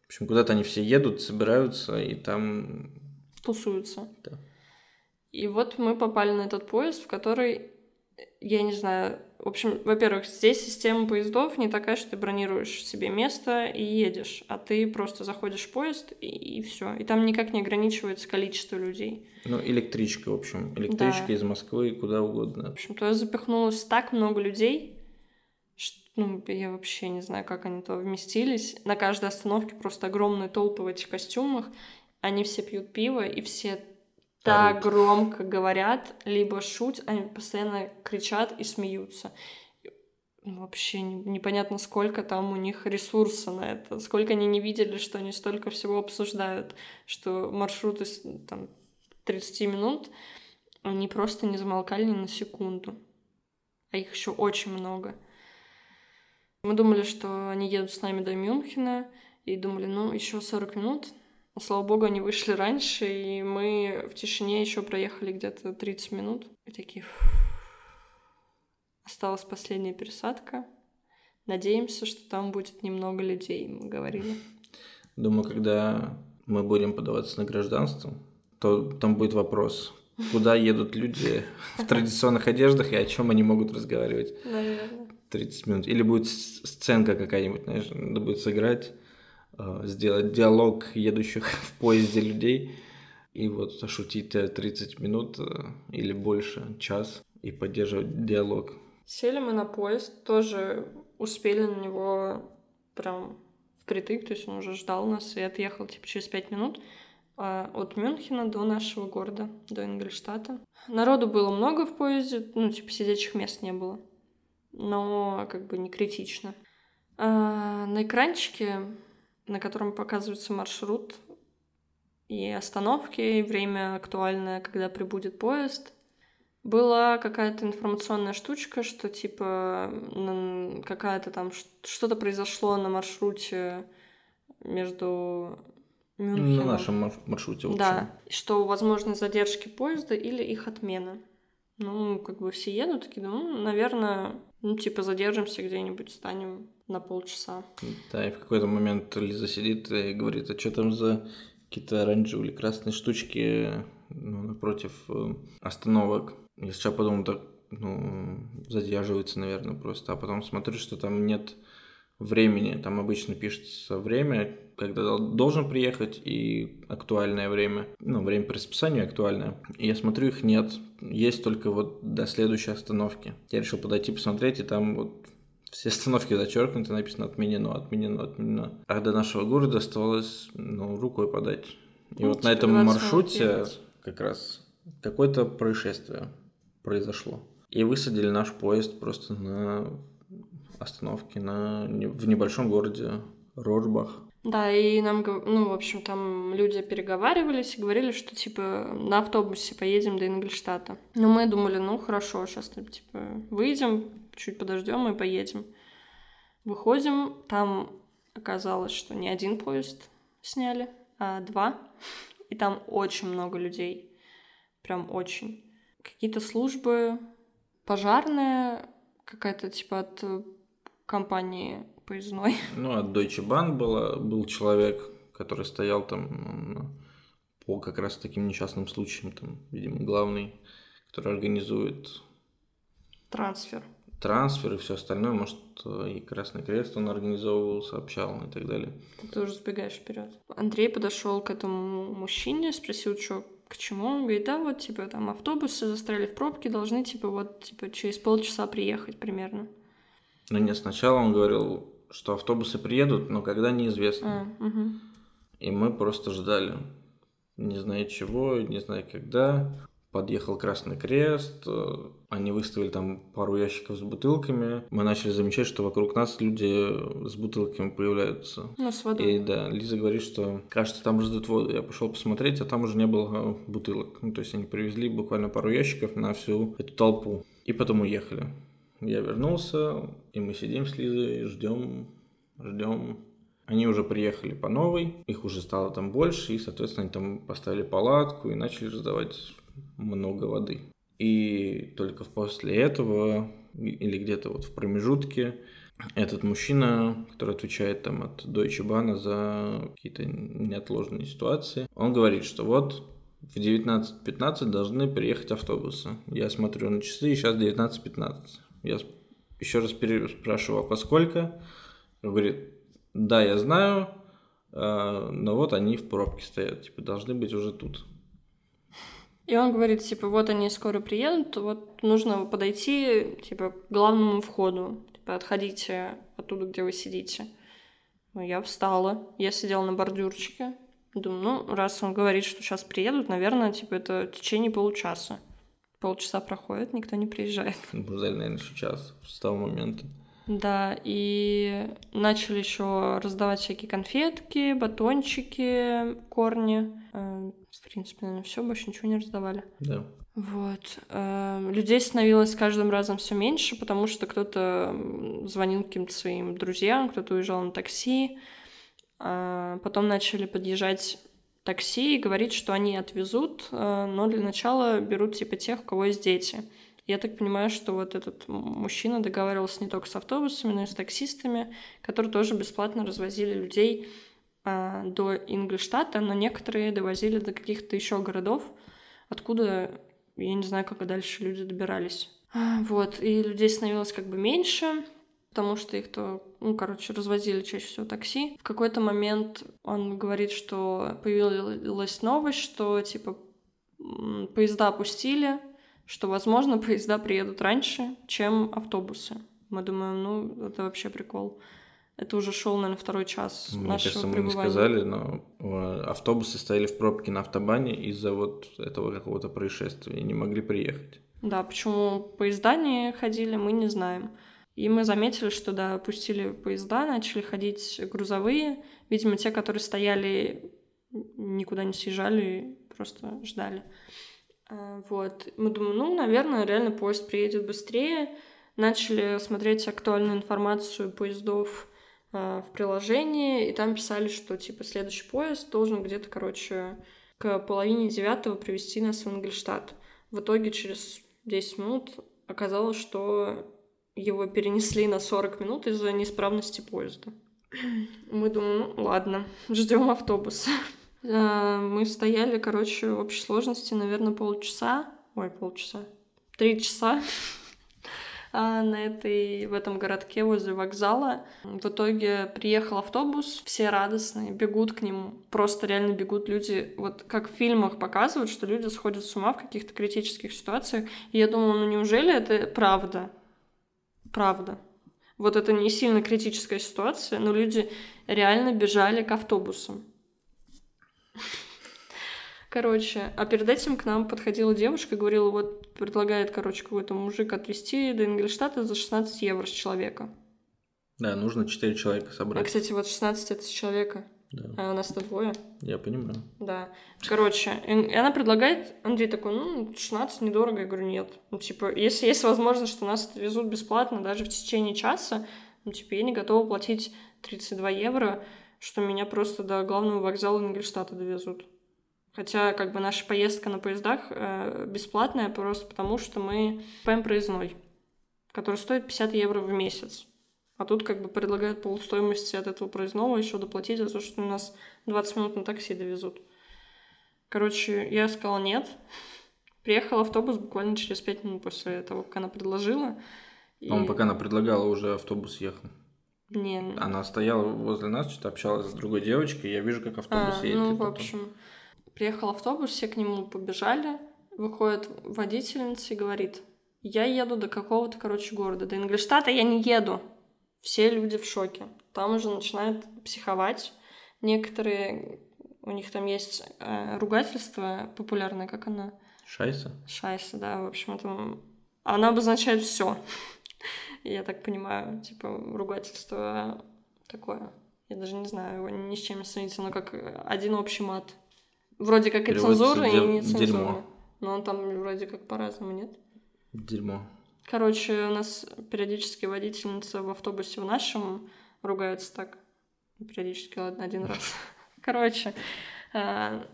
В общем, куда-то они все едут, собираются и там... Тусуются. Да. И вот мы попали на этот поезд, в который, я не знаю, в общем, во-первых, здесь система поездов не такая, что ты бронируешь себе место и едешь, а ты просто заходишь в поезд и, и все. И там никак не ограничивается количество людей. Ну, электричка, в общем. Электричка да. из Москвы куда угодно. В общем, туда запихнулось так много людей, что, ну, я вообще не знаю, как они туда вместились. На каждой остановке просто огромные толпы в этих костюмах. Они все пьют пиво, и все так громко говорят, либо шутят, они постоянно кричат и смеются. Вообще непонятно, сколько там у них ресурса на это, сколько они не видели, что они столько всего обсуждают, что маршруты там 30 минут, они просто не замолкали ни на секунду. А их еще очень много. Мы думали, что они едут с нами до Мюнхена, и думали, ну, еще 40 минут, Слава богу, они вышли раньше, и мы в тишине еще проехали где-то 30 минут. И такие... Осталась последняя пересадка. Надеемся, что там будет немного людей, мы говорили. Думаю, когда мы будем подаваться на гражданство, то там будет вопрос, куда едут люди в традиционных одеждах и о чем они могут разговаривать. Наверное. 30 минут. Или будет сценка какая-нибудь, знаешь, надо будет сыграть сделать диалог едущих в поезде людей и вот шутить 30 минут э, или больше, час, и поддерживать диалог. Сели мы на поезд, тоже успели на него прям впритык, то есть он уже ждал нас и отъехал типа через 5 минут а, от Мюнхена до нашего города, до Ингольштата. Народу было много в поезде, ну, типа сидячих мест не было, но как бы не критично. А, на экранчике на котором показывается маршрут и остановки, и время актуальное, когда прибудет поезд. Была какая-то информационная штучка, что типа какая-то там что-то произошло на маршруте между Мюнхеном. На нашем маршруте, в общем. Да, что возможны задержки поезда или их отмена. Ну, как бы все едут, такие, ну, наверное, ну, типа задержимся где-нибудь, станем на полчаса. Да, и в какой-то момент Лиза сидит и говорит, а что там за какие-то оранжевые или красные штучки ну, напротив э, остановок. Я сначала подумал, так, ну, задерживается, наверное, просто. А потом смотрю, что там нет времени. Там обычно пишется время, когда должен приехать, и актуальное время. Ну, время по расписанию актуальное. И я смотрю, их нет. Есть только вот до следующей остановки. Я решил подойти посмотреть, и там вот все остановки зачеркнуты, написано отменено, отменено, отменено. А до нашего города оставалось, ну, рукой подать. И ну, вот на этом маршруте как раз какое-то происшествие произошло. И высадили наш поезд просто на остановке на, в небольшом городе Рожбах. Да, и нам, ну, в общем, там люди переговаривались и говорили, что, типа, на автобусе поедем до Ингольштата. Но мы думали, ну, хорошо, сейчас, типа, выйдем, чуть подождем и поедем. Выходим, там оказалось, что не один поезд сняли, а два. И там очень много людей. Прям очень. Какие-то службы, пожарная, какая-то типа от компании поездной. Ну, от Deutsche Bahn было, был человек, который стоял там по как раз таким несчастным случаям, там, видимо, главный, который организует трансфер трансфер и все остальное, может, и Красный Крест он организовывал, сообщал и так далее. Ты тоже сбегаешь вперед. Андрей подошел к этому мужчине, спросил, что к чему. Он говорит, да, вот, типа, там автобусы застряли в пробке, должны, типа, вот, типа, через полчаса приехать примерно. Ну, нет, сначала он говорил, что автобусы приедут, но когда неизвестно. А, угу. И мы просто ждали. Не зная чего, не зная когда подъехал Красный Крест, э, они выставили там пару ящиков с бутылками. Мы начали замечать, что вокруг нас люди с бутылками появляются. Ну, с водой. И да, Лиза говорит, что кажется, там ждут воду. Я пошел посмотреть, а там уже не было бутылок. Ну, то есть они привезли буквально пару ящиков на всю эту толпу. И потом уехали. Я вернулся, и мы сидим с Лизой, ждем, ждем. Они уже приехали по новой, их уже стало там больше, и, соответственно, они там поставили палатку и начали раздавать много воды. И только после этого, или где-то вот в промежутке, этот мужчина, который отвечает там от Deutsche Bahn за какие-то неотложные ситуации, он говорит, что вот в 19.15 должны приехать автобусы. Я смотрю на часы, и сейчас 19.15. Я еще раз спрашиваю, а сколько? Говорит, да, я знаю, а, но вот они в пробке стоят, типа, должны быть уже тут. И он говорит, типа, вот они скоро приедут, вот нужно подойти, типа, к главному входу. Типа, отходите оттуда, где вы сидите. Ну, я встала, я сидела на бордюрчике. Думаю, ну, раз он говорит, что сейчас приедут, наверное, типа, это в течение получаса. Полчаса проходит, никто не приезжает. Ну, наверное, еще час с того момента. Да, и начали еще раздавать всякие конфетки, батончики, корни. Э, в принципе, наверное, все, больше ничего не раздавали. Да. Вот. Э, людей становилось с каждым разом все меньше, потому что кто-то звонил каким-то своим друзьям, кто-то уезжал на такси. А потом начали подъезжать такси и говорить, что они отвезут, э, но для начала берут типа тех, у кого есть дети. Я так понимаю, что вот этот мужчина договаривался не только с автобусами, но и с таксистами, которые тоже бесплатно развозили людей а, до Инглштата, но некоторые довозили до каких-то еще городов, откуда я не знаю, как дальше люди добирались. А, вот, и людей становилось как бы меньше, потому что их то, ну, короче, развозили чаще всего такси. В какой-то момент он говорит, что появилась новость, что, типа, поезда опустили, что, возможно, поезда приедут раньше, чем автобусы. Мы думаем, ну, это вообще прикол. Это уже шел, наверное, второй час Мне нашего кажется, мы пребывания. не сказали, но э, автобусы стояли в пробке на автобане из-за вот этого какого-то происшествия и не могли приехать. Да, почему поезда не ходили, мы не знаем. И мы заметили, что, да, пустили поезда, начали ходить грузовые. Видимо, те, которые стояли, никуда не съезжали, просто ждали. А, вот. Мы думаем, ну, наверное, реально поезд приедет быстрее. Начали смотреть актуальную информацию поездов а, в приложении, и там писали, что, типа, следующий поезд должен где-то, короче, к половине девятого привести нас в Ингельштадт. В итоге через 10 минут оказалось, что его перенесли на 40 минут из-за неисправности поезда. Мы думаем, ну ладно, ждем автобус. А, мы стояли, короче, в общей сложности, наверное, полчаса. Ой, полчаса. Три часа а, на этой, в этом городке возле вокзала. В итоге приехал автобус, все радостные, бегут к нему. Просто реально бегут люди, вот как в фильмах показывают, что люди сходят с ума в каких-то критических ситуациях. И я думала, ну неужели это правда? Правда. Вот это не сильно критическая ситуация, но люди реально бежали к автобусам. Короче, а перед этим к нам подходила девушка и говорила, вот предлагает, короче, какой-то мужик отвезти до Ингельштата за 16 евро с человека. Да, нужно 4 человека А, собрать. кстати, вот 16 это с человека, Да, а у нас-то двое. я понимаю. Да. Короче, и она предлагает, Андрей такой, ну, 16 недорого. Я говорю, нет. Ну, типа, если есть возможность, что нас отвезут бесплатно даже в течение часа, ну, типа, я не готова платить 32 евро, что меня просто до главного вокзала Ингельштата довезут. Хотя, как бы, наша поездка на поездах э, бесплатная просто потому, что мы ПМ проездной, который стоит 50 евро в месяц. А тут как бы предлагают полустоимости от этого проездного еще доплатить за то, что у нас 20 минут на такси довезут. Короче, я сказала нет. Приехал автобус буквально через 5 минут после того, как она предложила. И... Он пока она предлагала, уже автобус ехал. Не, Она стояла возле нас, что-то общалась с другой девочкой, я вижу, как автобус А, едет. ну, в потом- общем, приехал автобус, все к нему побежали. Выходит водительница и говорит, я еду до какого-то, короче, города. До Ингольштата я не еду. Все люди в шоке. Там уже начинают психовать. Некоторые, у них там есть э, ругательство популярное, как она? Шайса? Шайса, да, в общем, это... Она обозначает все. Я так понимаю, типа, ругательство такое. Я даже не знаю, его ни с чем не сравнить, но как один общий мат. Вроде как и цензурный, и не дерьмо. Но он там вроде как по-разному, нет? Дерьмо. Короче, у нас периодически водительница в автобусе в нашем ругается так. Периодически, ладно, один раз. Короче, а,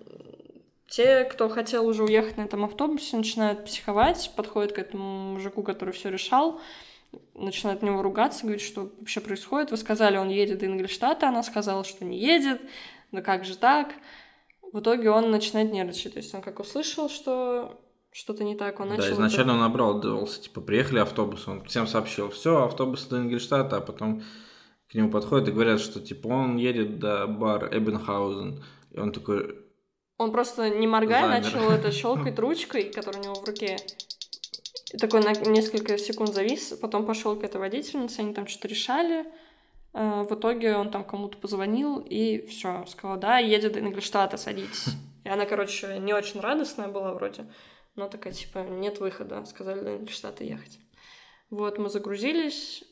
те, кто хотел уже уехать на этом автобусе, начинают психовать, подходят к этому мужику, который все решал, начинают на него ругаться, говорить, что вообще происходит. Вы сказали, он едет до Ингольштата, она сказала, что не едет, да как же так? В итоге он начинает нервничать. То есть он как услышал, что что-то не так, он начал... Да, изначально он обрадовался, типа, приехали автобус, он всем сообщил, все, автобус до Ингельштата, а потом к нему подходят и говорят, что, типа, он едет до бар Эбенхаузен, и он такой... Он просто, не моргая, замер. начал это щелкать ручкой, которая у него в руке. И такой на несколько секунд завис, потом пошел к этой водительнице, они там что-то решали. Э, в итоге он там кому-то позвонил и все, сказал, да, едет до Ингольштата, садитесь. И она, короче, не очень радостная была вроде, но такая, типа, нет выхода, сказали до Ингольштата ехать. Вот, мы загрузились,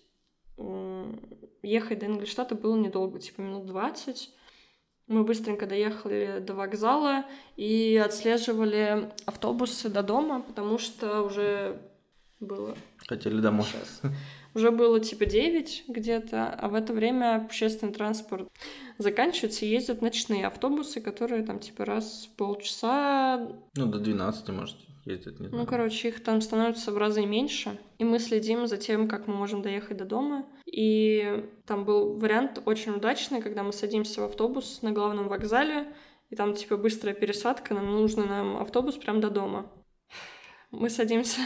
ехать до Ингольштата было недолго, типа минут 20. Мы быстренько доехали до вокзала и отслеживали автобусы до дома, потому что уже было... Хотели домой. Сейчас. Уже было типа 9 где-то, а в это время общественный транспорт заканчивается, и ездят ночные автобусы, которые там типа раз в полчаса... Ну, до 12, может ездят, не знаю. Ну, короче, их там становится в разы меньше, и мы следим за тем, как мы можем доехать до дома. И там был вариант очень удачный, когда мы садимся в автобус на главном вокзале, и там типа быстрая пересадка, нам нужный нам автобус прямо до дома. Мы садимся.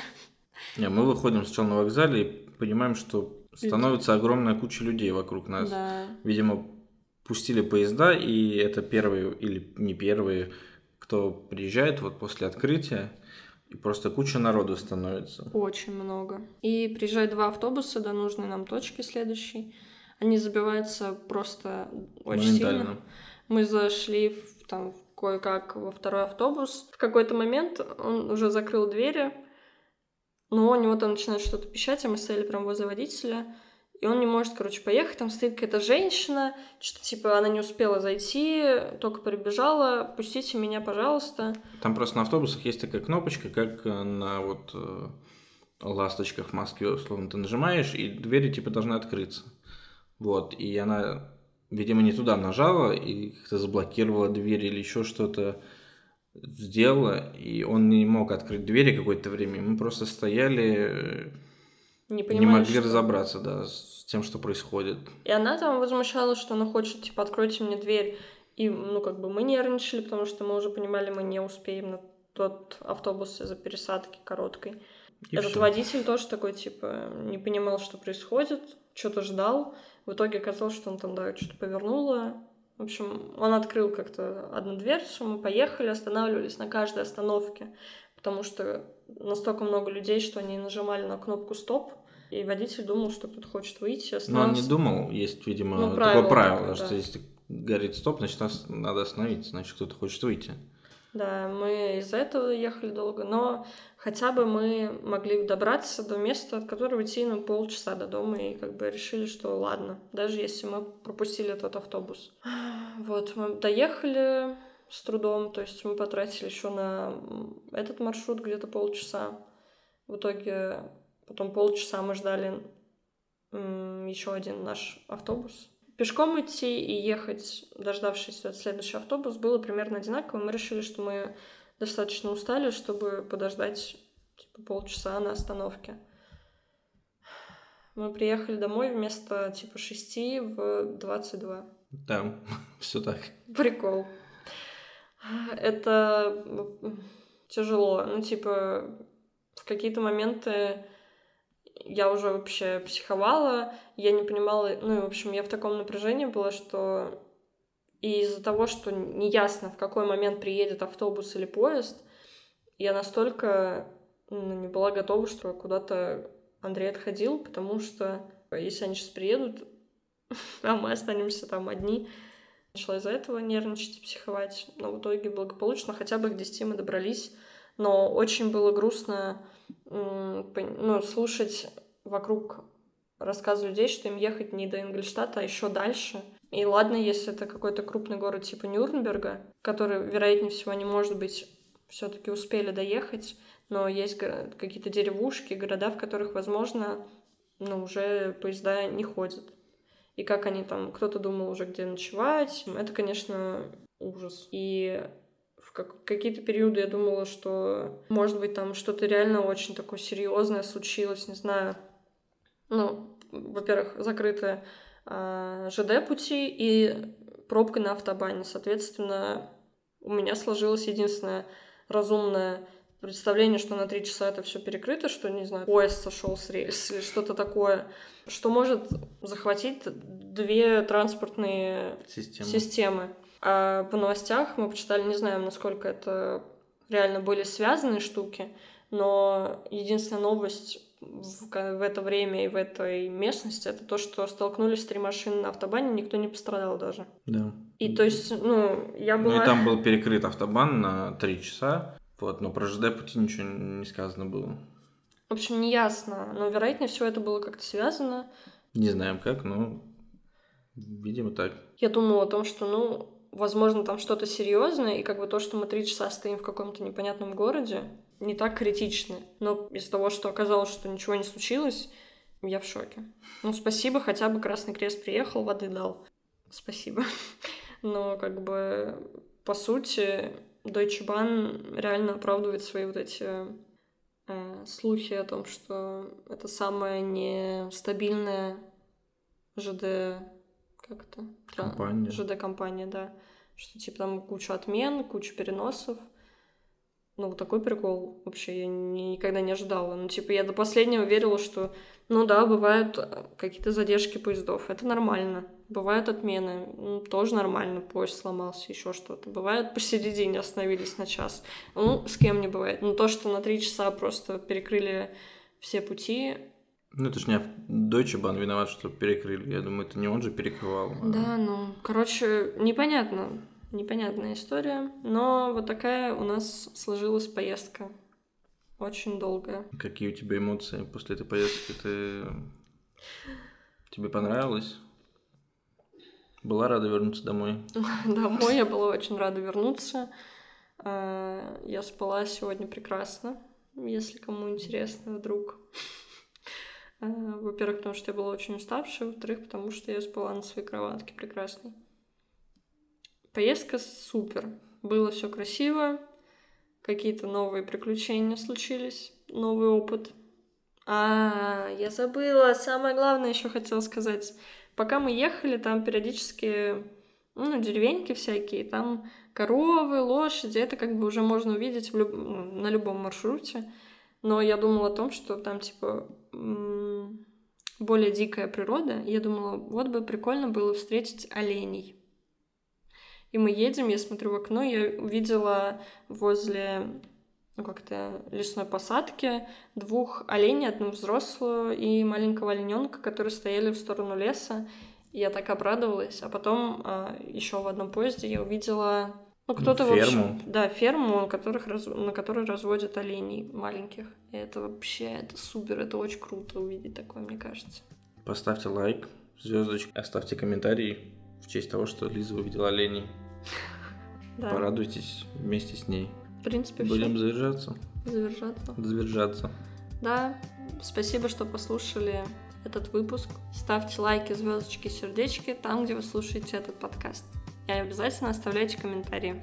Не, мы выходим сначала на вокзале и понимаем, что становится огромная куча людей вокруг нас. Да. Видимо, пустили поезда, и это первые или не первые, кто приезжает вот после открытия. И просто куча народу становится. Очень много. И приезжают два автобуса до нужной нам точки следующей. Они забиваются просто очень сильно. Мы зашли в, там кое-как во второй автобус. В какой-то момент он уже закрыл двери, но у него там начинает что-то пищать, а мы стояли прямо возле водителя и он не может, короче, поехать, там стоит какая-то женщина, что типа она не успела зайти, только прибежала, пустите меня, пожалуйста. Там просто на автобусах есть такая кнопочка, как э, на вот э, ласточках в Москве, условно, ты нажимаешь, и двери типа должны открыться. Вот, и она, видимо, не туда нажала, и как-то заблокировала дверь или еще что-то сделала, и он не мог открыть двери какое-то время. Мы просто стояли не, не могли что... разобраться, да, с тем, что происходит. И она там возмущалась, что она хочет, типа, откройте мне дверь. И, ну, как бы мы нервничали, потому что мы уже понимали, мы не успеем на тот автобус из-за пересадки короткой. И Этот всё. водитель тоже такой, типа, не понимал, что происходит, что-то ждал. В итоге оказалось, что он там, да, что-то повернуло. В общем, он открыл как-то одну дверцу, мы поехали, останавливались на каждой остановке, потому что настолько много людей, что они нажимали на кнопку «стоп», и водитель думал, что кто-то хочет выйти. Остановился. Но он не думал, есть, видимо, ну, правило, такое правило, такое, что да. если горит стоп, значит, надо остановиться, значит, кто-то хочет выйти. Да, мы из-за этого ехали долго, но хотя бы мы могли добраться до места, от которого идти на полчаса до дома, и как бы решили, что ладно, даже если мы пропустили этот автобус. Вот, мы доехали с трудом, то есть мы потратили еще на этот маршрут где-то полчаса. В итоге Потом полчаса мы ждали еще один наш автобус. Пешком идти и ехать, дождавшись от следующий автобус, было примерно одинаково. Мы решили, что мы достаточно устали, чтобы подождать типа полчаса на остановке. Мы приехали домой вместо типа шести в 22. Да, все так. Прикол. Это тяжело. Ну, типа, в какие-то моменты я уже вообще психовала, я не понимала, ну и, в общем, я в таком напряжении была, что и из-за того, что неясно, в какой момент приедет автобус или поезд, я настолько ну, не была готова, что куда-то Андрей отходил, потому что если они сейчас приедут, а мы останемся там одни, начала из-за этого нервничать и психовать, но в итоге благополучно хотя бы к 10 мы добрались, но очень было грустно ну, слушать вокруг рассказ людей, что им ехать не до Ингольштата, а еще дальше. И ладно, если это какой-то крупный город типа Нюрнберга, который, вероятнее всего, не может быть, все-таки успели доехать, но есть какие-то деревушки, города, в которых, возможно, ну, уже поезда не ходят. И как они там, кто-то думал уже, где ночевать. Это, конечно, ужас. И В как- какие-то периоды я думала, что, может быть, там что-то реально очень такое серьезное случилось, не знаю. Ну, во-первых, закрыты э, ЖД-пути и пробка на автобане. Соответственно, у меня сложилось единственное разумное представление, что на три часа это все перекрыто, что, не знаю, поезд сошел с рельс или что-то такое, что может захватить две транспортные Система. системы. А по новостях мы почитали, не знаем, насколько это реально были связанные штуки, но единственная новость в, в это время и в этой местности это то, что столкнулись три машины на автобане, никто не пострадал даже. Да. И то есть, ну, я была... Ну и там был перекрыт автобан на три часа, вот, но про ЖД пути ничего не сказано было. В общем, не ясно, но вероятнее всего это было как-то связано. Не знаем как, но видимо так. Я думала о том, что, ну, возможно, там что-то серьезное, и как бы то, что мы три часа стоим в каком-то непонятном городе, не так критично. Но из того, что оказалось, что ничего не случилось, я в шоке. Ну, спасибо, хотя бы Красный Крест приехал, воды дал. Спасибо. Но как бы по сути Deutsche Bahn реально оправдывает свои вот эти э, слухи о том, что это самая нестабильная ЖД как это? Компания. ЖД-компания, да. Что типа там куча отмен, куча переносов. Ну, вот такой прикол вообще я ни- никогда не ожидала. Ну, типа, я до последнего верила, что, ну да, бывают э, какие-то задержки поездов, это нормально. Бывают отмены, ну, тоже нормально, поезд сломался, еще что-то. Бывает, посередине остановились на час. Ну, с кем не бывает. Но то, что на три часа просто перекрыли все пути, Ну это ж не Deutsche Bahn виноват, что перекрыли. Я думаю, это не он же перекрывал. а- Да, ну, короче, непонятно. Непонятная история. Но вот такая у нас сложилась поездка. Очень долгая. Какие у тебя эмоции после этой поездки? Ты... Тебе понравилось? Была рада вернуться домой? Домой я была очень рада вернуться. А, Я спала сегодня прекрасно, если кому интересно вдруг. А, Во-первых, потому что я была очень уставшая, во-вторых, потому что я спала на своей кроватке прекрасной. Поездка супер. Было все красиво, какие-то новые приключения случились, новый опыт. А, я забыла, самое главное еще хотела сказать. Пока мы ехали, там периодически, ну, деревеньки всякие, там коровы, лошади, это как бы уже можно увидеть в люб- ну, на любом маршруте. Но я думала о том, что там, типа, более дикая природа. Я думала, вот бы прикольно было встретить оленей. И мы едем, я смотрю в окно, я увидела возле ну, как-то лесной посадки двух оленей, одну взрослую и маленького олененка, которые стояли в сторону леса. И я так обрадовалась. А потом еще в одном поезде я увидела ну, кто-то Ферму? да, ферму, которых раз- на которой разводят оленей маленьких. И это вообще, это супер, это очень круто увидеть такое, мне кажется. Поставьте лайк, звездочку, оставьте комментарий в честь того, что Лиза увидела оленей. Да. Порадуйтесь вместе с ней. В принципе, Будем все. завершаться. Завершаться. Завершаться. Да, спасибо, что послушали этот выпуск. Ставьте лайки, звездочки, сердечки там, где вы слушаете этот подкаст. И обязательно оставляйте комментарии.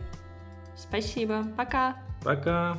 Спасибо. Пока. Пока.